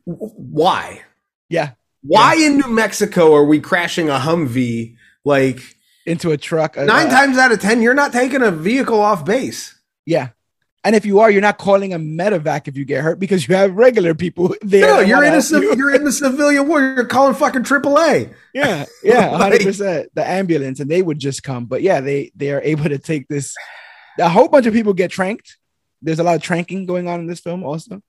why? Yeah why yeah. in New Mexico are we crashing a Humvee like into a truck? Uh, nine times out of ten, you're not taking a vehicle off base. Yeah. And if you are, you're not calling a medevac if you get hurt because you have regular people there. No, you're in a you. you're in the civilian war. You're calling fucking AAA. Yeah, yeah, hundred percent. The ambulance, and they would just come. But yeah, they they are able to take this. A whole bunch of people get tranked. There's a lot of tranking going on in this film, also.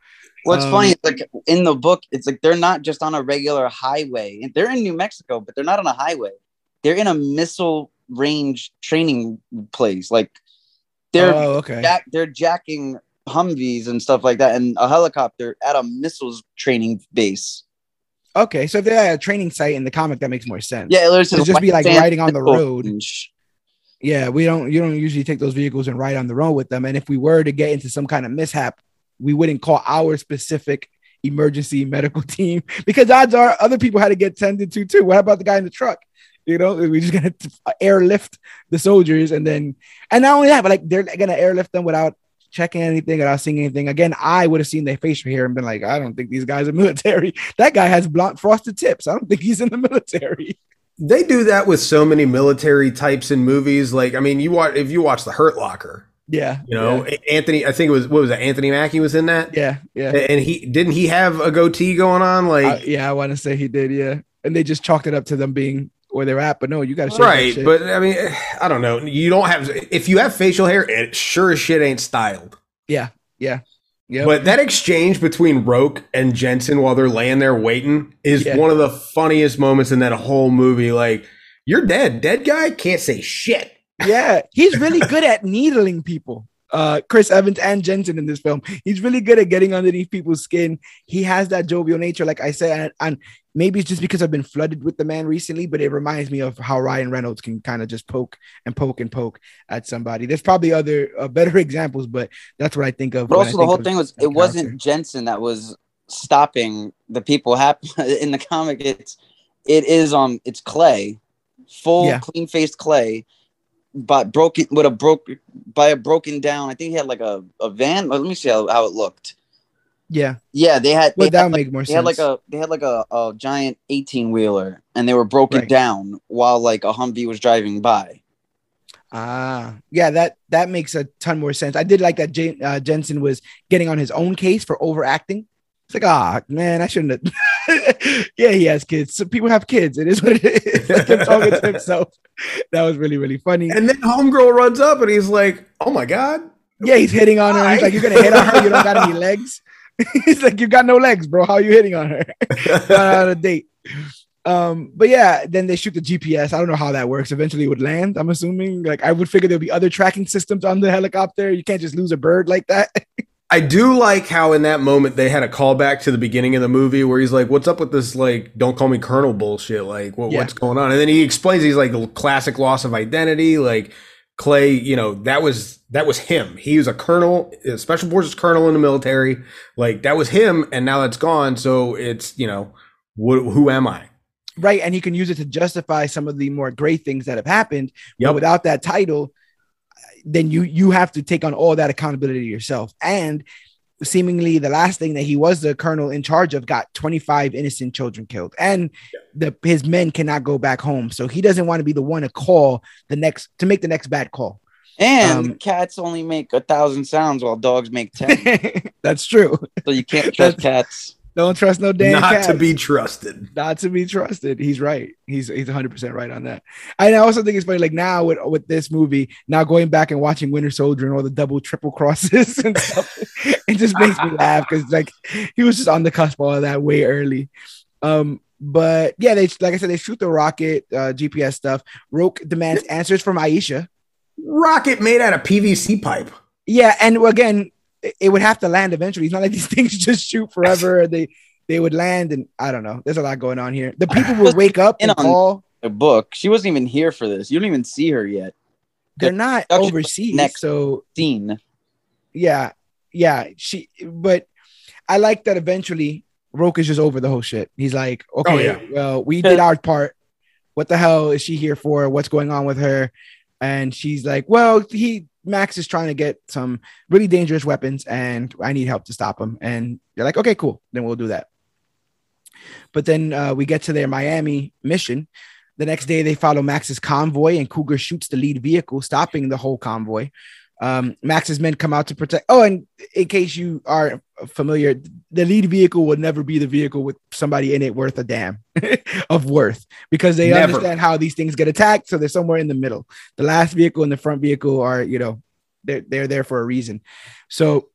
What's um, funny, is like in the book, it's like they're not just on a regular highway. They're in New Mexico, but they're not on a highway. They're in a missile range training place. Like they're oh, okay. Jack, they're jacking Humvees and stuff like that, and a helicopter at a missiles training base. Okay, so if they're at a training site in the comic, that makes more sense. Yeah, it just, just be like riding on the road. Yeah, we don't. You don't usually take those vehicles and ride on the road with them. And if we were to get into some kind of mishap, we wouldn't call our specific emergency medical team because odds are other people had to get tended to too. What about the guy in the truck? You know, we're just gonna airlift the soldiers and then, and not only that, but like they're gonna airlift them without checking anything, without seeing anything. Again, I would have seen their facial hair and been like, I don't think these guys are military. That guy has blonde frosted tips. I don't think he's in the military. They do that with so many military types in movies. Like, I mean, you watch if you watch The Hurt Locker, yeah, you know, yeah. Anthony. I think it was what was it? Anthony Mackie was in that. Yeah, yeah. And he didn't he have a goatee going on? Like, yeah, I want to say he did. Yeah, and they just chalked it up to them being where they're at. But no, you got to right. But I mean, I don't know. You don't have if you have facial hair, it sure as shit ain't styled. Yeah, yeah. Yep. But that exchange between Roque and Jensen while they're laying there waiting is yeah. one of the funniest moments in that whole movie. Like, you're dead. Dead guy can't say shit yeah, he's really good at needling people. Uh, Chris Evans and Jensen in this film. He's really good at getting underneath people's skin. He has that jovial nature, like I said, and, and maybe it's just because I've been flooded with the man recently, but it reminds me of how Ryan Reynolds can kind of just poke and poke and poke at somebody. There's probably other uh, better examples, but that's what I think of. But also, the whole thing was it wasn't Jensen that was stopping the people happen in the comic. It's it is um it's Clay, full yeah. clean faced Clay but broken with a broke by a broken down. I think he had like a, a van. Let me see how, how it looked. Yeah. Yeah, they had. Well, that would make more they sense. Had like a they had like a, a giant eighteen wheeler, and they were broken right. down while like a Humvee was driving by. Ah, yeah, that that makes a ton more sense. I did like that. J- uh, Jensen was getting on his own case for overacting. It's like, ah, man, I shouldn't have. yeah, he has kids. So people have kids. It is what it is. like him talking to himself. That was really, really funny. And then homegirl runs up and he's like, "Oh my god." Yeah, he's hitting on her. He's like, "You're gonna hit on her? You don't got any legs." he's like, "You got no legs, bro. How are you hitting on her?" on a date. Um, but yeah, then they shoot the GPS. I don't know how that works. Eventually, it would land. I'm assuming. Like, I would figure there'd be other tracking systems on the helicopter. You can't just lose a bird like that. I do like how in that moment they had a callback to the beginning of the movie where he's like, "What's up with this like don't call me Colonel bullshit? Like, what, yeah. what's going on?" And then he explains he's like the classic loss of identity. Like Clay, you know that was that was him. He was a colonel, a special forces colonel in the military. Like that was him, and now that's gone. So it's you know, wh- who am I? Right, and he can use it to justify some of the more great things that have happened. Yep. Without that title, then you you have to take on all that accountability yourself. And seemingly the last thing that he was the colonel in charge of got 25 innocent children killed. And the his men cannot go back home. So he doesn't want to be the one to call the next to make the next bad call. And um, cats only make a thousand sounds while dogs make 10 that's true. So you can't trust cats don't trust no damn Not to be trusted. Not to be trusted. He's right. He's he's 100 percent right on that. And I also think it's funny. Like now with with this movie, now going back and watching Winter Soldier and all the double triple crosses and stuff, it just makes me laugh because like he was just on the cusp of all of that way early. Um, but yeah, they like I said, they shoot the rocket uh, GPS stuff. Roque demands answers from Aisha. Rocket made out of PVC pipe. Yeah, and again, it would have to land eventually. It's not like these things just shoot forever. they they would land, and I don't know. There's a lot going on here. The people would wake up and call. A book. She wasn't even here for this. You don't even see her yet. They're not overseas. Next so scene. Yeah, yeah. She, but I like that. Eventually, Roque is just over the whole shit. He's like, oh, okay, oh, yeah. well, we did our part. What the hell is she here for? What's going on with her? And she's like, well, he Max is trying to get some really dangerous weapons and I need help to stop him. And they're like, okay, cool. Then we'll do that. But then uh, we get to their Miami mission. The next day, they follow Max's convoy, and Cougar shoots the lead vehicle, stopping the whole convoy. Um, Max's men come out to protect. Oh, and in case you are familiar, the lead vehicle will never be the vehicle with somebody in it worth a damn of worth because they never. understand how these things get attacked. So they're somewhere in the middle. The last vehicle and the front vehicle are, you know, they're they're there for a reason. So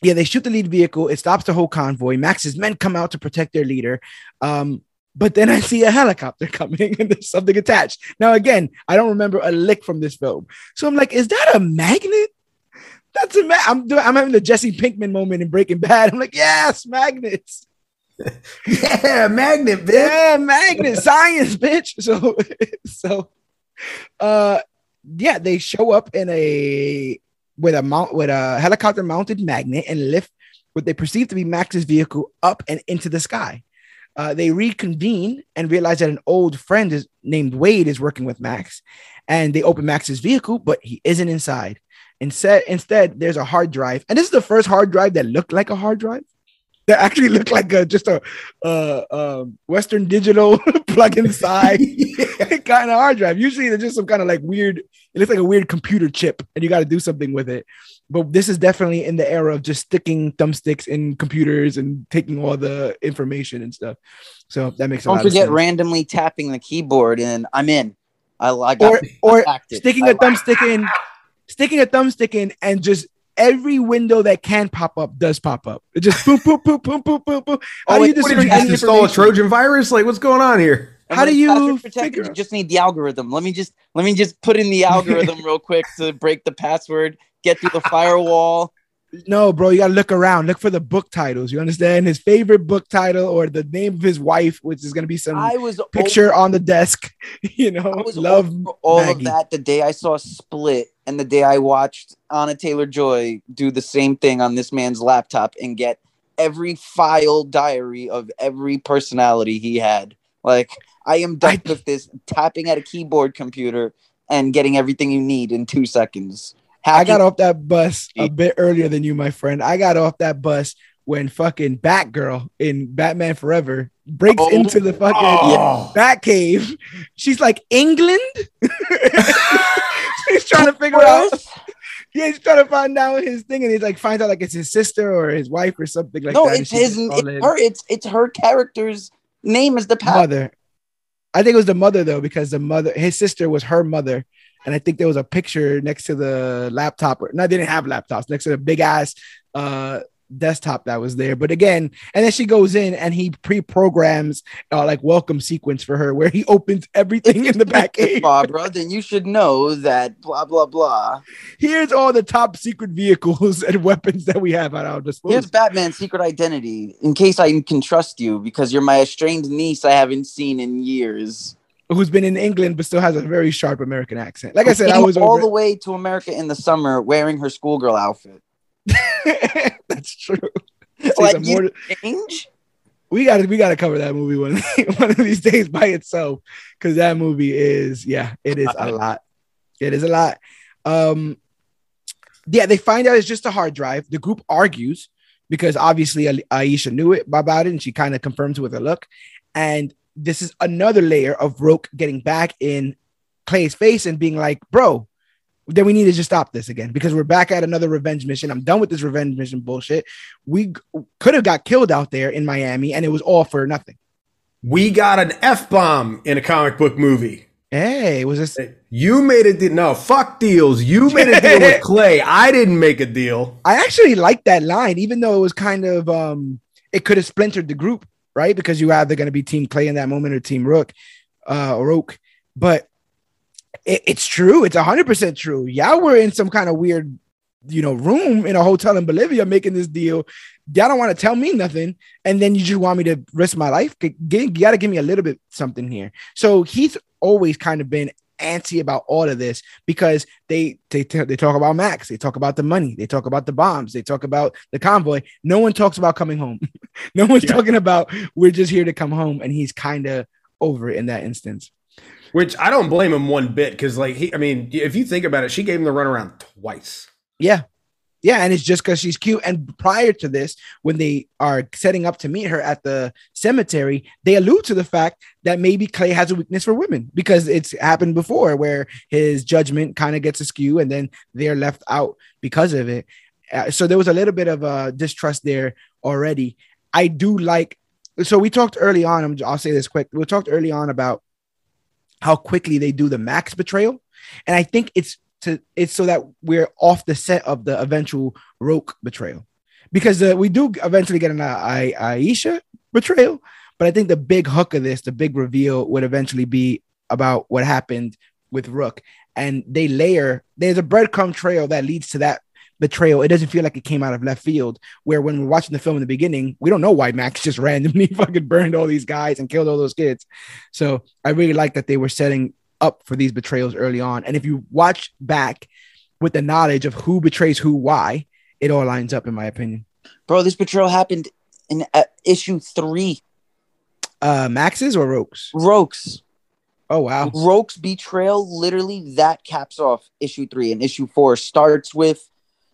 yeah, they shoot the lead vehicle. It stops the whole convoy. Max's men come out to protect their leader. Um, but then I see a helicopter coming and there's something attached. Now, again, I don't remember a lick from this film. So I'm like, is that a magnet? That's a mag. I'm doing, I'm having the Jesse Pinkman moment in Breaking Bad. I'm like, yes, magnets. yeah, magnet, bitch. Yeah, magnet science, bitch. So, so, uh, yeah, they show up in a with a mount with a helicopter mounted magnet and lift what they perceive to be Max's vehicle up and into the sky. Uh, they reconvene and realize that an old friend is named Wade is working with Max, and they open Max's vehicle, but he isn't inside. Instead, instead, there's a hard drive, and this is the first hard drive that looked like a hard drive. That actually looked like a, just a uh, um, Western Digital plug inside yeah. kind of hard drive. Usually, they're just some kind of like weird. It looks like a weird computer chip, and you got to do something with it but this is definitely in the era of just sticking thumbsticks in computers and taking all the information and stuff. So that makes. Don't forget randomly tapping the keyboard and I'm in. I, I got or or sticking a thumbstick in, sticking a thumbstick in, and just every window that can pop up does pop up. It just boom, boom, boom, boom, boom, boom, boom. How oh, do you just install a Trojan virus? Like, what's going on here? How do you figure? You just need the algorithm. Let me just let me just put in the algorithm real quick to break the password get through the firewall. No, bro, you gotta look around. Look for the book titles. You understand his favorite book title or the name of his wife, which is gonna be some I was picture on the desk. You know, I was love all Maggie. of that the day I saw Split and the day I watched Anna Taylor Joy do the same thing on this man's laptop and get every file diary of every personality he had. Like I am done I, with this tapping at a keyboard computer and getting everything you need in two seconds. I got off that bus a bit earlier than you, my friend. I got off that bus when fucking Batgirl in Batman Forever breaks oh, into the fucking oh. Batcave. She's like, England? She's trying to figure out. Yeah, he's trying to find out his thing, and he's like finds out like it's his sister or his wife or something like no, that. No, it's his. It's her. It's it's her character's name is the past. mother. I think it was the mother though, because the mother, his sister was her mother, and I think there was a picture next to the laptop. Or, no, they didn't have laptops next to the big ass uh desktop that was there. But again, and then she goes in and he pre-programs uh, like welcome sequence for her where he opens everything in the back. Barbara, then you should know that blah blah blah. Here's all the top secret vehicles and weapons that we have at our disposal. Here's Batman's secret identity in case I can trust you because you're my estranged niece I haven't seen in years. Who's been in England but still has a very sharp American accent. Like I said, I was all over- the way to America in the summer wearing her schoolgirl outfit. That's true. like more change. We got to we got to cover that movie one one of these days by itself because that movie is yeah it is a lot. It is a lot. Um, yeah, they find out it's just a hard drive. The group argues because obviously Aisha knew it about it and she kind of confirms with a look. And this is another layer of Roque getting back in Clay's face and being like, bro, then we need to just stop this again because we're back at another revenge mission. I'm done with this revenge mission bullshit. We could have got killed out there in Miami and it was all for nothing. We got an F bomb in a comic book movie. Hey, was this? You made a deal. No, fuck deals. You made a deal with Clay. I didn't make a deal. I actually liked that line, even though it was kind of, um, it could have splintered the group, right? Because you're either going to be Team Clay in that moment or Team Rook, uh, or. But it, it's true. It's hundred percent true. Y'all were in some kind of weird, you know, room in a hotel in Bolivia making this deal. Y'all don't want to tell me nothing, and then you just want me to risk my life. You got to give me a little bit something here. So he's always kind of been antsy about all of this because they they they talk about Max, they talk about the money, they talk about the bombs, they talk about the convoy. No one talks about coming home. no one's yeah. talking about we're just here to come home, and he's kind of over it in that instance. Which I don't blame him one bit because, like, he, I mean, if you think about it, she gave him the runaround twice. Yeah. Yeah. And it's just because she's cute. And prior to this, when they are setting up to meet her at the cemetery, they allude to the fact that maybe Clay has a weakness for women because it's happened before where his judgment kind of gets askew and then they're left out because of it. Uh, so there was a little bit of a distrust there already. I do like, so we talked early on. I'll say this quick. We talked early on about how quickly they do the Max betrayal, and I think it's to it's so that we're off the set of the eventual Roque betrayal, because uh, we do eventually get an I, Aisha betrayal, but I think the big hook of this, the big reveal, would eventually be about what happened with Rook, and they layer. There's a breadcrumb trail that leads to that betrayal. It doesn't feel like it came out of left field. Where when we're watching the film in the beginning, we don't know why Max just randomly fucking burned all these guys and killed all those kids. So I really like that they were setting up for these betrayals early on. And if you watch back with the knowledge of who betrays who, why, it all lines up, in my opinion. Bro, this betrayal happened in uh, issue three. Uh, Max's or Roque's? Roque's. Oh wow. Roque's betrayal, literally that caps off issue three, and issue four starts with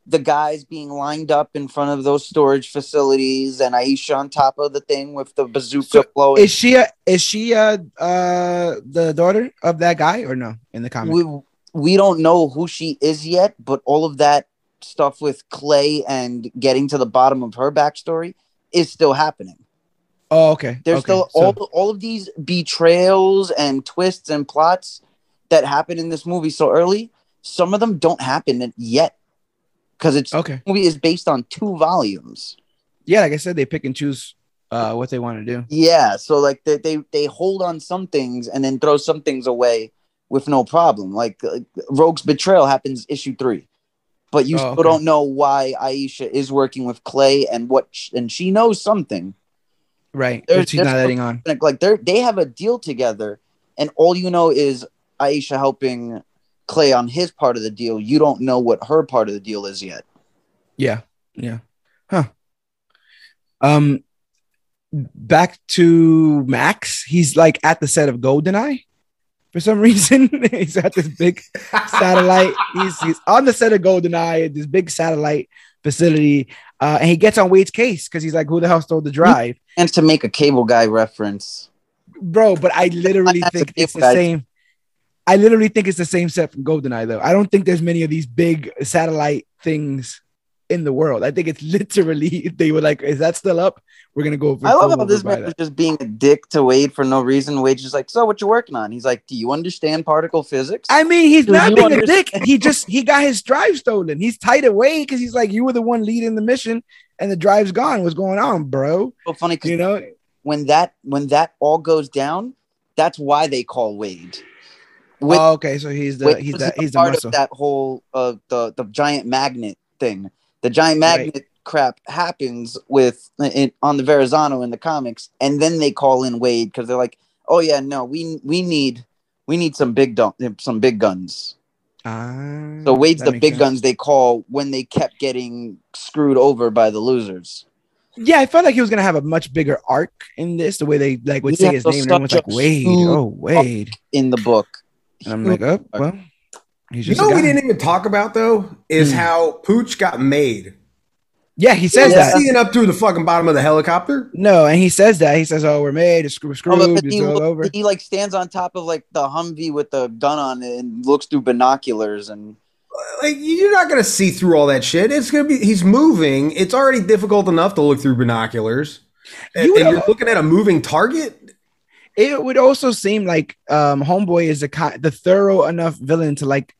the guys being lined up in front of those storage facilities and Aisha on top of the thing with the bazooka so blowing. Is she a, is she a, uh the daughter of that guy or no in the comic? We we don't know who she is yet, but all of that stuff with Clay and getting to the bottom of her backstory is still happening. Oh, okay. There's okay. still all all of these betrayals and twists and plots that happen in this movie so early. Some of them don't happen yet because it's okay. movie is based on two volumes. Yeah, like I said, they pick and choose uh, what they want to do. Yeah, so like they, they they hold on some things and then throw some things away with no problem. Like, like Roque's betrayal happens issue three, but you oh, still okay. don't know why Aisha is working with Clay and what and she knows something. Right, there's, she's not letting on. Like they they have a deal together, and all you know is Aisha helping Clay on his part of the deal. You don't know what her part of the deal is yet. Yeah. Yeah. Huh. Um back to Max. He's like at the set of Goldeneye for some reason. he's at this big satellite. He's, he's on the set of Goldeneye, this big satellite facility. Uh, and he gets on Wade's case because he's like, who the hell stole the drive? And to make a cable guy reference. Bro, but I literally think it's the same I literally think it's the same set from GoldenEye, though. I don't think there's many of these big satellite things in the world. I think it's literally they were like, "Is that still up? We're gonna go." I love how this man was just being a dick to Wade for no reason. Wade's just like, "So what you working on?" He's like, "Do you understand particle physics?" I mean, he's Do not being a dick. He just he got his drive stolen. He's tight away because he's like, "You were the one leading the mission, and the drive's gone. What's going on, bro?" So funny, you know, when that when that all goes down, that's why they call Wade. With, oh, okay. So he's the he's the he's the part muscle. of that whole uh the the giant magnet thing. The giant magnet right. crap happens with it on the Verrazano in the comics, and then they call in Wade because they're like, "Oh yeah, no, we we need we need some big dun- some big guns." Uh, so Wade's the big sense. guns they call when they kept getting screwed over by the losers. Yeah, I felt like he was gonna have a much bigger arc in this. The way they like would say his name, and everyone's like Wade. Oh, Wade in the book. And I'm like, oh, well, he's just. You know, we didn't even talk about though is mm. how Pooch got made. Yeah, he says yeah, that. Seeing up through the fucking bottom of the helicopter. No, and he says that. He says, "Oh, we're made. It's screw, screwed. Oh, he, all over." He like stands on top of like the Humvee with the gun on it and looks through binoculars and. Like you're not gonna see through all that shit. It's gonna be he's moving. It's already difficult enough to look through binoculars, and, and you're looking at a moving target it would also seem like um, Homeboy is the the thorough enough villain to like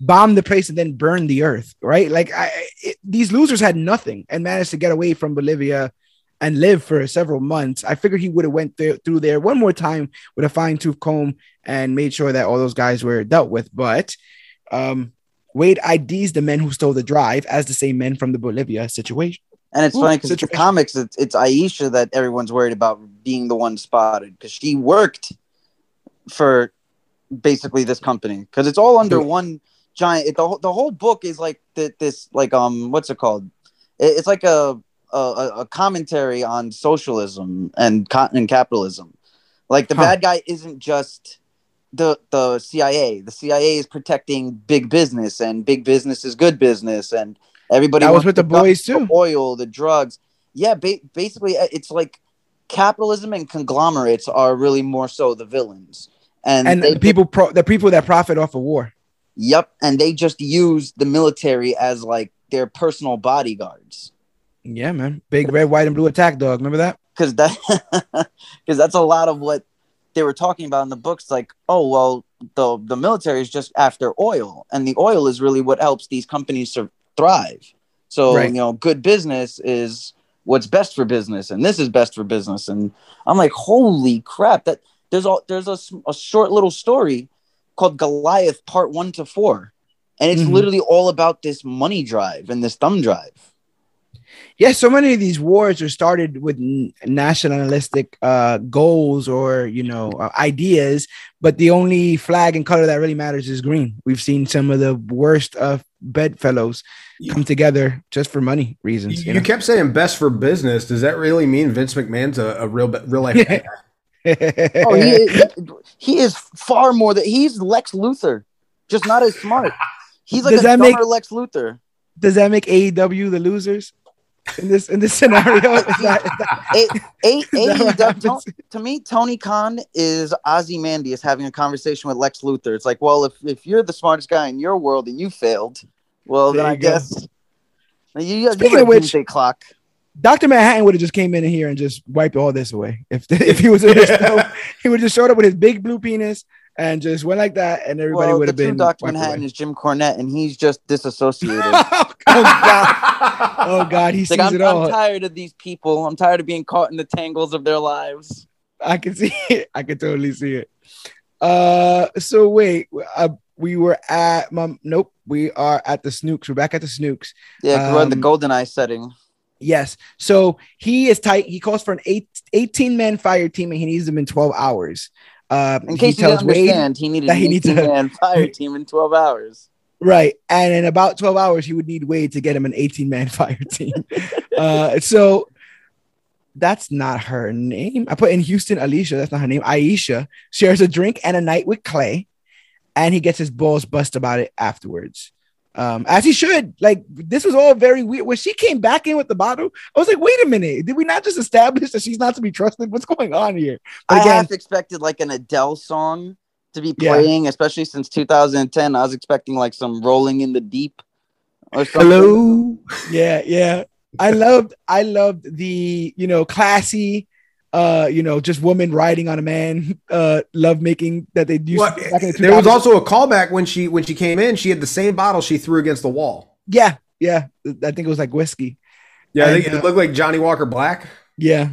bomb the place and then burn the earth, right? Like I, it, these losers had nothing and managed to get away from Bolivia and live for several months. I figured he would have went th- through there one more time with a fine tooth comb and made sure that all those guys were dealt with. But um, Wade IDs the men who stole the drive as the same men from the Bolivia situation. And it's Ooh, funny because in comics, it's, it's Aisha that everyone's worried about being the one spotted because she worked for basically this company because it's all under one giant. It, the, the whole book is like the, this, like, um, what's it called? It, it's like a, a, a commentary on socialism and, and capitalism. Like the huh. bad guy isn't just the the CIA. The CIA is protecting big business, and big business is good business, and Everybody was with the, the boys too. The oil, the drugs. Yeah, ba- basically, uh, it's like capitalism and conglomerates are really more so the villains, and and they, the people pro- the people that profit off of war. Yep, and they just use the military as like their personal bodyguards. Yeah, man, big red, white, and blue attack dog. Remember that? Because that because that's a lot of what they were talking about in the books. Like, oh well, the the military is just after oil, and the oil is really what helps these companies sur- thrive. So, right. you know, good business is what's best for business and this is best for business and I'm like, "Holy crap, that there's a there's a, a short little story called Goliath part 1 to 4." And it's mm-hmm. literally all about this money drive and this thumb drive. Yeah, so many of these wars are started with nationalistic uh, goals or you know uh, ideas, but the only flag and color that really matters is green. We've seen some of the worst of bedfellows come together just for money reasons. You, you, know? kept saying best for business. Does that really mean Vince McMahon's a, a real real life? oh, he is, he is far more that he's Lex Luthor, just not as smart. He's like does a that make, Lex Luthor. Does that make AEW the losers? in this in this scenario. Is that, is that, a, a, to, to, me, Tony Khan is Ozymandias having a conversation with Lex Luthor. It's like, well, if, if you're the smartest guy in your world and you failed, well, there then I go. guess you, Speaking of which, clock. Dr. Manhattan would have just came in here and just wiped all this away. If if he was in this film, he would just showed up with his big blue penis and just went like that, and everybody well, would have been. Dr. Manhattan away. is Jim Cornette, and he's just disassociated. oh God! Oh God! He sees like, it all. I'm tired of these people. I'm tired of being caught in the tangles of their lives. I can see it. I can totally see it. Uh, so wait, uh, we were at mom. Nope, we are at the Snukes. We're back at the Snukes. Yeah, um, we're in the GoldenEye setting. Yes. So he is tight. He calls for an eight, 18 man fire team and he needs them in 12 hours. Uh, in case he tells you understand, Wade he needed that he needs a man fire team in 12 hours. Right. And in about 12 hours, he would need Wade to get him an 18 man fire team. uh, so that's not her name. I put in Houston Alicia. That's not her name. Aisha shares a drink and a night with Clay, and he gets his balls bust about it afterwards um, as he should. Like this was all very weird. When she came back in with the bottle, I was like, wait a minute, did we not just establish that she's not to be trusted? What's going on here? But I again, half expected like an Adele song to be playing, yeah. especially since 2010. I was expecting like some rolling in the deep or something. Hello. Yeah, yeah. I loved I loved the, you know, classy uh, you know, just woman riding on a man, uh, love making that they used. Well, the there was also a callback when she when she came in. She had the same bottle she threw against the wall. Yeah, yeah. I think it was like whiskey. Yeah, and, I think it uh, looked like Johnnie Walker Black. Yeah,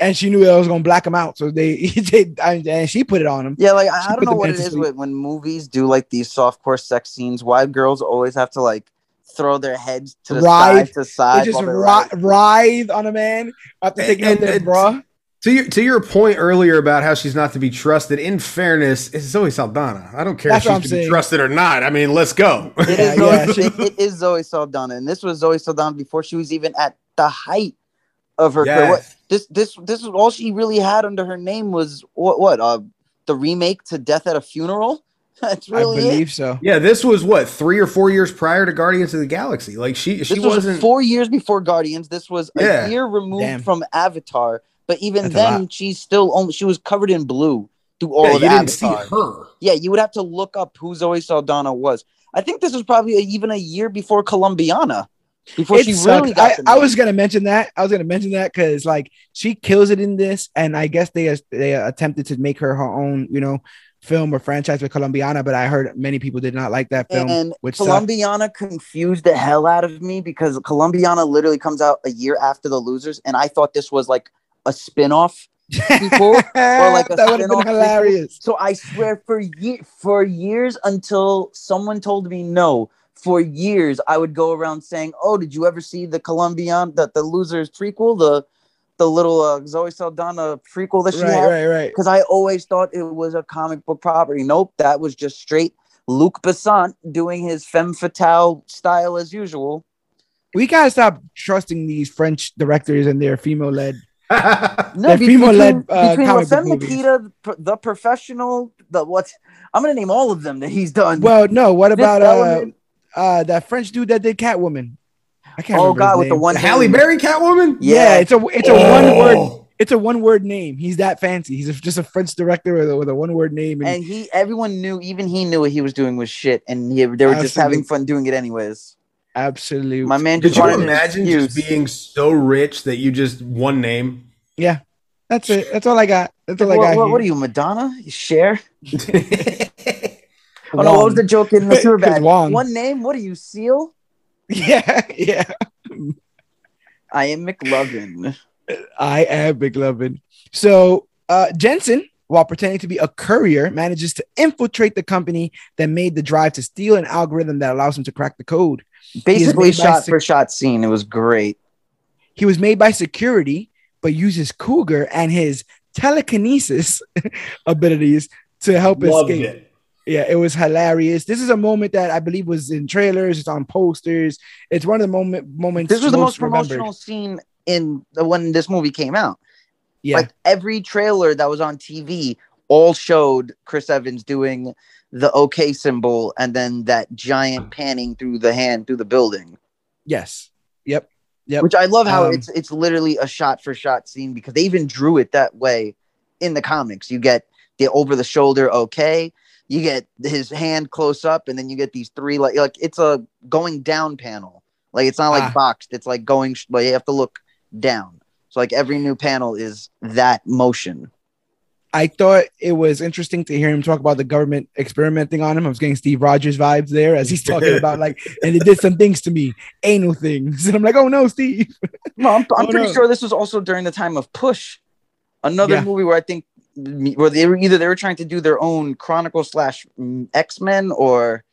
and she knew I was gonna black him out, so they, they and she put it on him. Yeah, like I, I don't know what it is with, when movies do like these soft core sex scenes. Why girls always have to like throw their heads to the ride, side to side, they just ri- writhe on a man after taking and, their bra. To your, to your point earlier about how she's not to be trusted, in fairness, it's Zoe Saldana. I don't care That's if she's to be trusted or not. I mean, let's go. It is, yeah, Zoe, it, it is Zoe Saldana, and this was Zoe Saldana before she was even at the height of her yes. career. This this this is all she really had under her name was what what uh the remake to Death at a Funeral. That's really I believe it. so. Yeah, this was what three or four years prior to Guardians of the Galaxy. Like she, this she wasn't four years before Guardians. This was a year removed Damn. from Avatar, but even That's then, she's still only she was covered in blue through all yeah, of you Avatar. Didn't see her. Yeah, you would have to look up who Zoe Saldana was. I think this was probably a, even a year before Colombiana. Before it she sucked. really I, I, was gonna mention that. I was gonna mention that because like she kills it in this, and I guess they they attempted to make her her own, you know, film or franchise with Colombiana, but I heard many people did not like that film. And which Colombiana sucked. confused the hell out of me because Colombiana literally comes out a year after the losers, and I thought this was like a spin-off people or like a that would have been hilarious. So I swear for ye- for years until someone told me no, for years I would go around saying, "Oh, did you ever see the Colombian that the losers prequel, the the little uh, Zoe Saldana prequel that she right, had?" Right, right, Because I always thought it was a comic book property. Nope, that was just straight Luc Besson doing his femme fatale style as usual. We gotta stop trusting these French directors and their female-led no, female led uh, between La Femme Nikita, the professional, the what? I'm gonna name all of them that he's done. Well, no. What about uh, uh, that French dude that did Catwoman? I can't. Oh God, with the one Halle Berry Catwoman. Yeah. yeah, it's a it's a oh. one word. It's a one word name. He's that fancy. He's a, just a French director with a, with a one word name. And, and, he, everyone knew, even he knew what he was doing was shit, and he, they were absolutely. just having fun doing it anyways. Absolutely. My man. Did you imagine just being so rich that you just one name? Yeah, that's it. That's all I got. That's all what, I got. What, what, are you, Madonna? You share? oh no, what was the joke in the Superbad? One name. What are you, Seal? Yeah, yeah. I am McLovin. I am McLovin. So uh, Jensen, while pretending to be a courier, manages to infiltrate the company that made the drive to steal an algorithm that allows him to crack the code. Basically, shot sec- for shot scene. It was great. He was made by security but uses Cougar and his telekinesis abilities to help Loved escape. It. Yeah, it was hilarious. This is a moment that I believe was in trailers. It's on posters. It's one of the moment moments. This was the most promotional scene in the when this movie came out. Yeah, like every trailer that was on TV all showed Chris Evans doing the OK symbol and then that giant panning through the hand through the building. Yes. Yep. Yep. Which I love how um, it's it's literally a shot for shot scene because they even drew it that way in the comics. You get the over the shoulder okay, you get his hand close up, and then you get these three like like it's a going down panel. Like it's not like ah. boxed. It's like going like you have to look down. So like every new panel is that motion. I thought it was interesting to hear him talk about the government experimenting on him. I was getting Steve Rogers vibes there as he's talking about like, and it did some things to me, anal things. And I'm like, oh no, Steve. No, I'm, I'm oh, pretty no. sure this was also during the time of Push, another yeah. movie where I think where they were either they were trying to do their own Chronicle slash mm, X Men or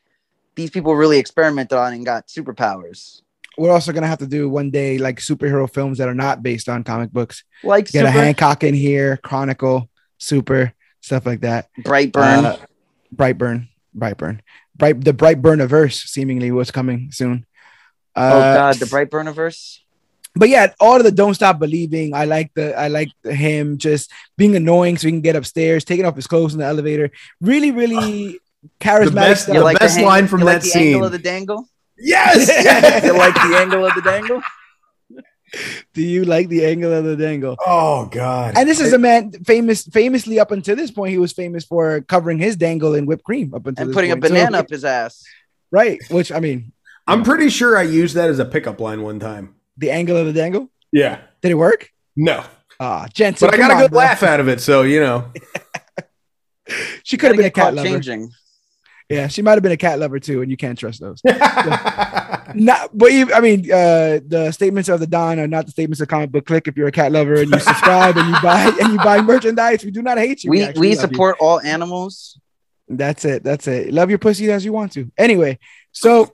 these people really experimented on and got superpowers. We're also gonna have to do one day like superhero films that are not based on comic books. Like get super- a Hancock in here, Chronicle super stuff like that. Brightburn, uh, Brightburn, Brightburn, Bright. The Brightburn verse seemingly was coming soon. Uh, oh God, the Brightburn verse. But yeah, all of the don't stop believing. I like the I like him just being annoying so he can get upstairs, taking off his clothes in the elevator. Really, really charismatic. The best, the like best the line from that like the scene. Angle of the dangle. Yes, yes. you like the angle of the dangle. Do you like the angle of the dangle? Oh God! And this is a man famous, famously up until this point, he was famous for covering his dangle in whipped cream up until and putting point. a banana so, up his ass. Right. Which I mean, I'm pretty sure I used that as a pickup line one time. The angle of the dangle. Yeah. Did it work? No. Ah, Jensen. But I got a good bro. laugh out of it, so you know. she could have been a cat lover. Changing. Yeah, she might have been a cat lover too, and you can't trust those. not, but you, I mean, uh, the statements of the Don are not the statements of comic book click. If you're a cat lover and you subscribe and you buy and you buy merchandise, we do not hate you. We we, we support you. all animals. That's it. That's it. Love your pussy as you want to. Anyway, so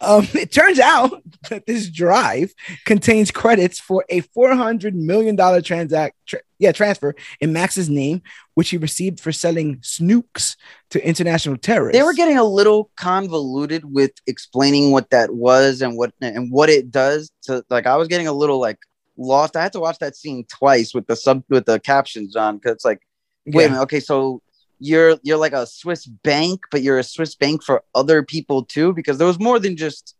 um, it turns out that this drive contains credits for a $400 million transact, tra- yeah, transfer in Max's name, which he received for selling snukes to international terrorists. They were getting a little convoluted with explaining what that was and what and what it does. To like, I was getting a little like lost. I had to watch that scene twice with the sub with the captions on because it's like, wait yeah. a minute, okay, so you're you're like a Swiss bank, but you're a Swiss bank for other people too, because there was more than just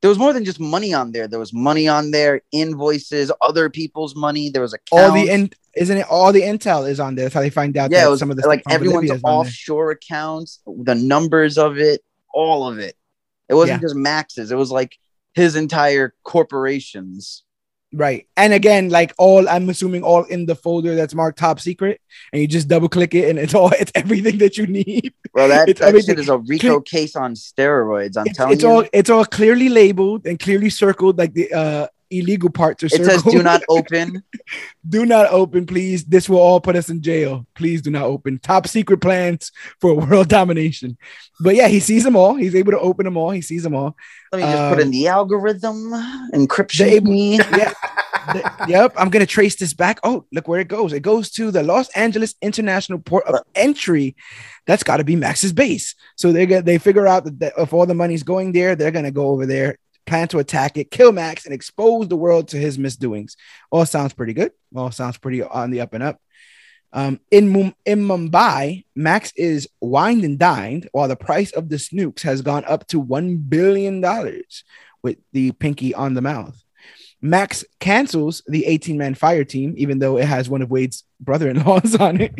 there was more than just money on there. There was money on there, invoices, other people's money. There was a all the in isn't it all the intel is on there. That's how they find out. Yeah, was some of the like everyone's offshore accounts, the numbers of it, all of it. It wasn't yeah. just Max's. It was like his entire corporations. Right. And again, like all I'm assuming all in the folder that's marked top secret, and you just double click it and it's all it's everything that you need. Well, that, it's that shit is a RICO case on steroids. I'm it's, telling it's you. It's all it's all clearly labeled and clearly circled, like the uh illegal parts are circled. It says do not open. do not open, please. This will all put us in jail. Please do not open. Top secret plans for world domination. But yeah, he sees them all. He's able to open them all. He sees them all. Let me just um, put in um, the algorithm, encryption me. Yeah. the, yep, I'm gonna trace this back. Oh, look where it goes. It goes to the Los Angeles International Port of Entry. That's got to be Max's base. So they get they figure out that, that if all the money's going there, they're gonna go over there, plan to attack it, kill Max, and expose the world to his misdoings. All sounds pretty good. All sounds pretty on the up and up. Um, in, in Mumbai, Max is wined and dined while the price of the snukes has gone up to $1 billion with the pinky on the mouth. Max cancels the 18 man fire team, even though it has one of Wade's brother in laws on it.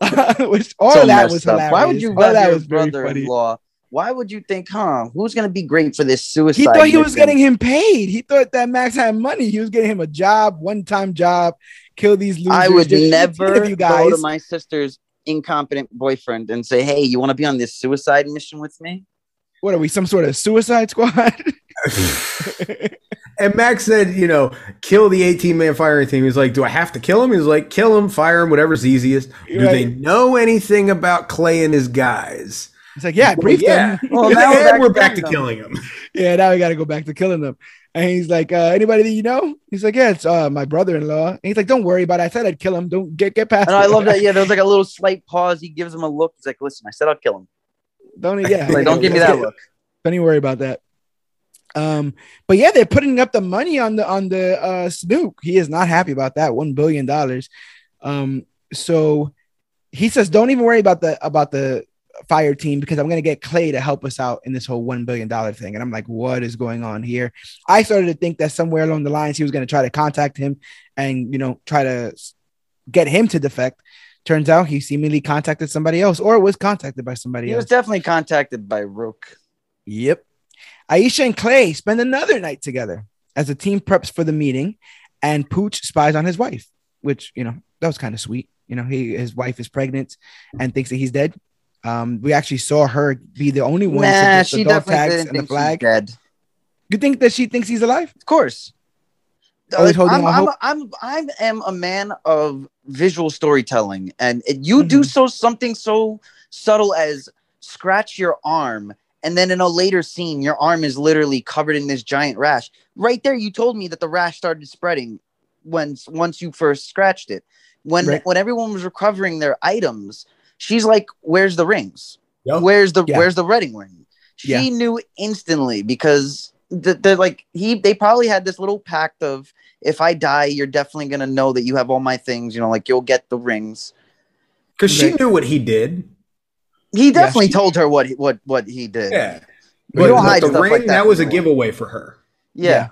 Which all so that was hilarious. Why would you all that was brother in law? Why would you think, huh? Who's gonna be great for this suicide? He thought he mission? was getting him paid. He thought that Max had money. He was getting him a job, one time job, kill these losers. I would never you guys. go to my sister's incompetent boyfriend and say, "Hey, you want to be on this suicide mission with me?" What are we? Some sort of suicide squad? and Max said, you know, kill the 18 man firing team. He's like, do I have to kill him? He's like, kill him, fire him, whatever's easiest. Do right. they know anything about Clay and his guys? He's like, yeah, I briefed yeah. them. Well, now we're back, we're back to killing them. Yeah, now we got to go back to killing them. And he's like, uh, anybody that you know? He's like, yeah, it's uh, my brother-in-law. And he's like, don't worry about it. I said I'd kill him. Don't get get past. And I love that. Yeah, there was like a little slight pause. He gives him a look. He's like, listen, I said I'll kill him. Don't yeah. like, don't give me that look. Don't even worry about that. Um, but yeah, they're putting up the money on the on the uh Snuke. He is not happy about that one billion dollars. Um, so he says, don't even worry about the about the fire team because I'm gonna get Clay to help us out in this whole one billion dollar thing. And I'm like, what is going on here? I started to think that somewhere along the lines he was gonna try to contact him and you know try to get him to defect. Turns out he seemingly contacted somebody else or was contacted by somebody he else. was definitely contacted by Rook. Yep. Aisha and Clay spend another night together as the team preps for the meeting, and Pooch spies on his wife, which you know that was kind of sweet. You know, he his wife is pregnant and thinks that he's dead. Um, we actually saw her be the only one nah, to she the dog tags and the flag. Dead. You think that she thinks he's alive? Of course. Always holding I'm, I'm, I'm, I am a man of visual storytelling, and you mm-hmm. do so something so subtle as scratch your arm and then in a later scene your arm is literally covered in this giant rash right there you told me that the rash started spreading when once you first scratched it when right. when everyone was recovering their items she's like where's the rings yep. where's the yeah. where's the wedding ring she yeah. knew instantly because they're like he they probably had this little pact of if i die you're definitely going to know that you have all my things you know like you'll get the rings because she knew what he did he definitely yeah, told her what he, what what he did. Yeah, but, but the ring like that, that was a giveaway for her. Yeah.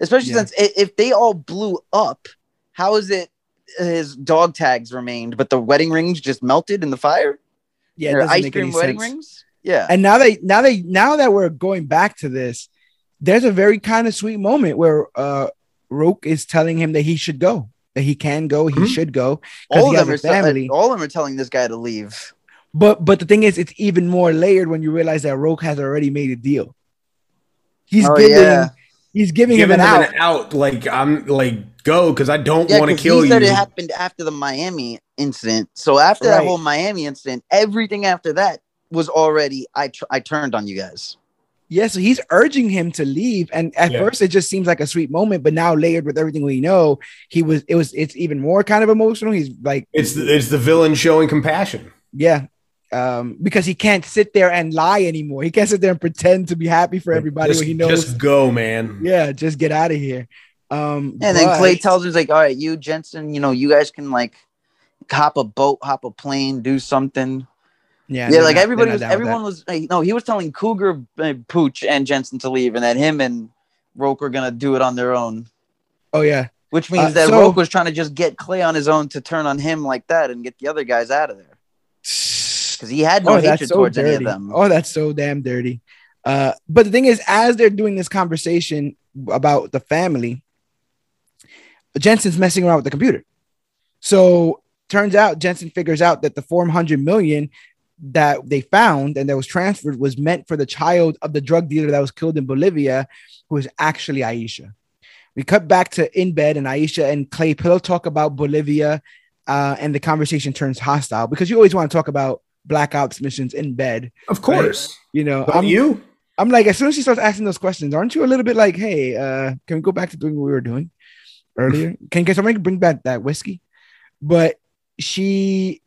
especially since if they all blew up, how is it his dog tags remained, but the wedding rings just melted in the fire? Yeah, ice cream wedding sense. rings. Yeah, and now they now they now that we're going back to this, there's a very kind of sweet moment where uh Roque is telling him that he should go, that he can go, he mm-hmm. should go. All of them are family. all of them are telling this guy to leave. But but the thing is, it's even more layered when you realize that Roque has already made a deal. He's oh, giving yeah. he's giving, giving him, an, him out. an out. Like I'm like go because I don't yeah, want to kill he you. Said it happened after the Miami incident. So after right. that whole Miami incident, everything after that was already I tr- I turned on you guys. Yeah, so he's urging him to leave, and at yeah. first it just seems like a sweet moment, but now layered with everything we know, he was it was it's even more kind of emotional. He's like it's the, it's the villain showing compassion. Yeah, um, because he can't sit there and lie anymore. He can't sit there and pretend to be happy for everybody just, when he knows. Just go, man. Yeah, just get out of here. Um, and but, then Clay tells him, like, all right, you, Jensen, you know, you guys can like hop a boat, hop a plane, do something. Yeah, yeah, like not, everybody was, everyone was, no, he was telling Cougar, uh, Pooch, and Jensen to leave, and that him and Roque were gonna do it on their own. Oh yeah, which means uh, that so, Roque was trying to just get Clay on his own to turn on him like that and get the other guys out of there because he had no oh, hatred so towards dirty. any of them. Oh, that's so damn dirty. Uh, but the thing is, as they're doing this conversation about the family, Jensen's messing around with the computer. So turns out Jensen figures out that the 400 million that they found and that was transferred was meant for the child of the drug dealer that was killed in Bolivia, who is actually Aisha. We cut back to in bed, and Aisha and Clay Pillow talk about Bolivia, uh, and the conversation turns hostile because you always want to talk about black ops missions in bed. Of course. Right? You know, I'm, you? I'm like, as soon as she starts asking those questions, aren't you a little bit like, hey, uh, can we go back to doing what we were doing earlier? can, can somebody bring back that whiskey? But she,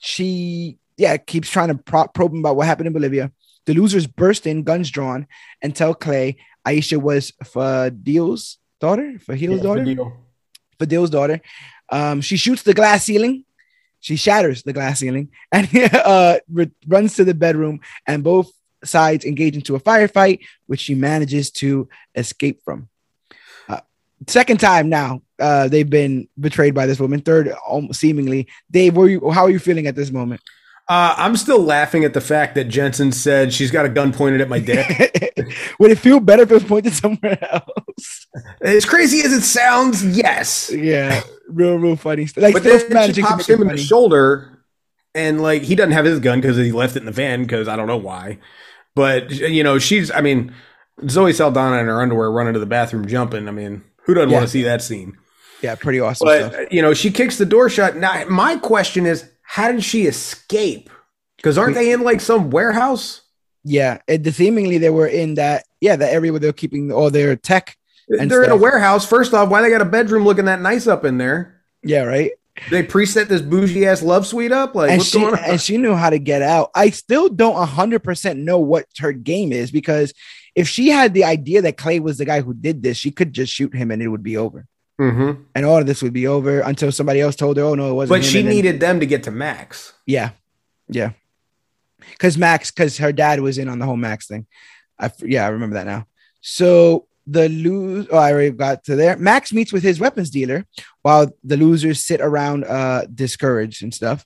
she, yeah, keeps trying to pro- probe about what happened in Bolivia. The losers burst in, guns drawn, and tell Clay Aisha was Fadhil's daughter, Fadhil's yeah, daughter, Fadhil. Fadhil's daughter. Um, she shoots the glass ceiling she shatters the glass ceiling and uh, runs to the bedroom, and both sides engage into a firefight, which she manages to escape from. Second time now, uh, they've been betrayed by this woman. Third, almost seemingly. Dave, were you, how are you feeling at this moment? Uh, I'm still laughing at the fact that Jensen said she's got a gun pointed at my dick. Would it feel better if it was pointed somewhere else? As crazy as it sounds, yes. Yeah, real, real funny. Stuff. Like, but then she pops him in the shoulder, and like he doesn't have his gun because he left it in the van because I don't know why. But you know, she's. I mean, Zoe Saldana in her underwear running to the bathroom jumping. I mean, who doesn't yeah. want to see that scene? Yeah, pretty awesome. But stuff. you know, she kicks the door shut. Now, my question is, how did she escape? Because aren't they in like some warehouse? Yeah, it, seemingly they were in that yeah that area where they're keeping all their tech. They're stuff. in a warehouse. First off, why they got a bedroom looking that nice up in there? Yeah, right. They preset this bougie ass love suite up, like and what's she, going on? And she knew how to get out. I still don't hundred percent know what her game is because if she had the idea that Clay was the guy who did this, she could just shoot him and it would be over. Mm-hmm. And all of this would be over until somebody else told her, "Oh no, it wasn't." But she needed them to get to Max. Yeah, yeah. Because Max, because her dad was in on the whole Max thing. I yeah, I remember that now. So the lose. Oh, I already got to there. Max meets with his weapons dealer while the losers sit around, uh, discouraged and stuff.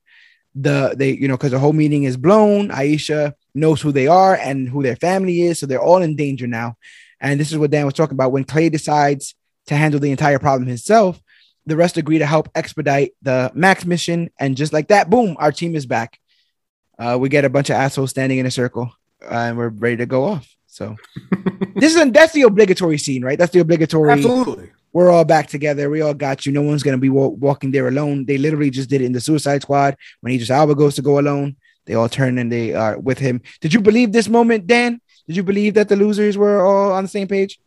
The they, you know, because the whole meeting is blown. Aisha knows who they are and who their family is, so they're all in danger now. And this is what Dan was talking about when Clay decides to handle the entire problem himself. The rest agree to help expedite the Max mission, and just like that, boom, our team is back. Uh, we get a bunch of assholes standing in a circle, uh, and we're ready to go off. So this is that's the obligatory scene, right? That's the obligatory. Absolutely. We're all back together. We all got you. No one's gonna be walking there alone. They literally just did it in the Suicide Squad when Idris Elba goes to go alone. They all turn and they are with him. Did you believe this moment, Dan? Did you believe that the losers were all on the same page?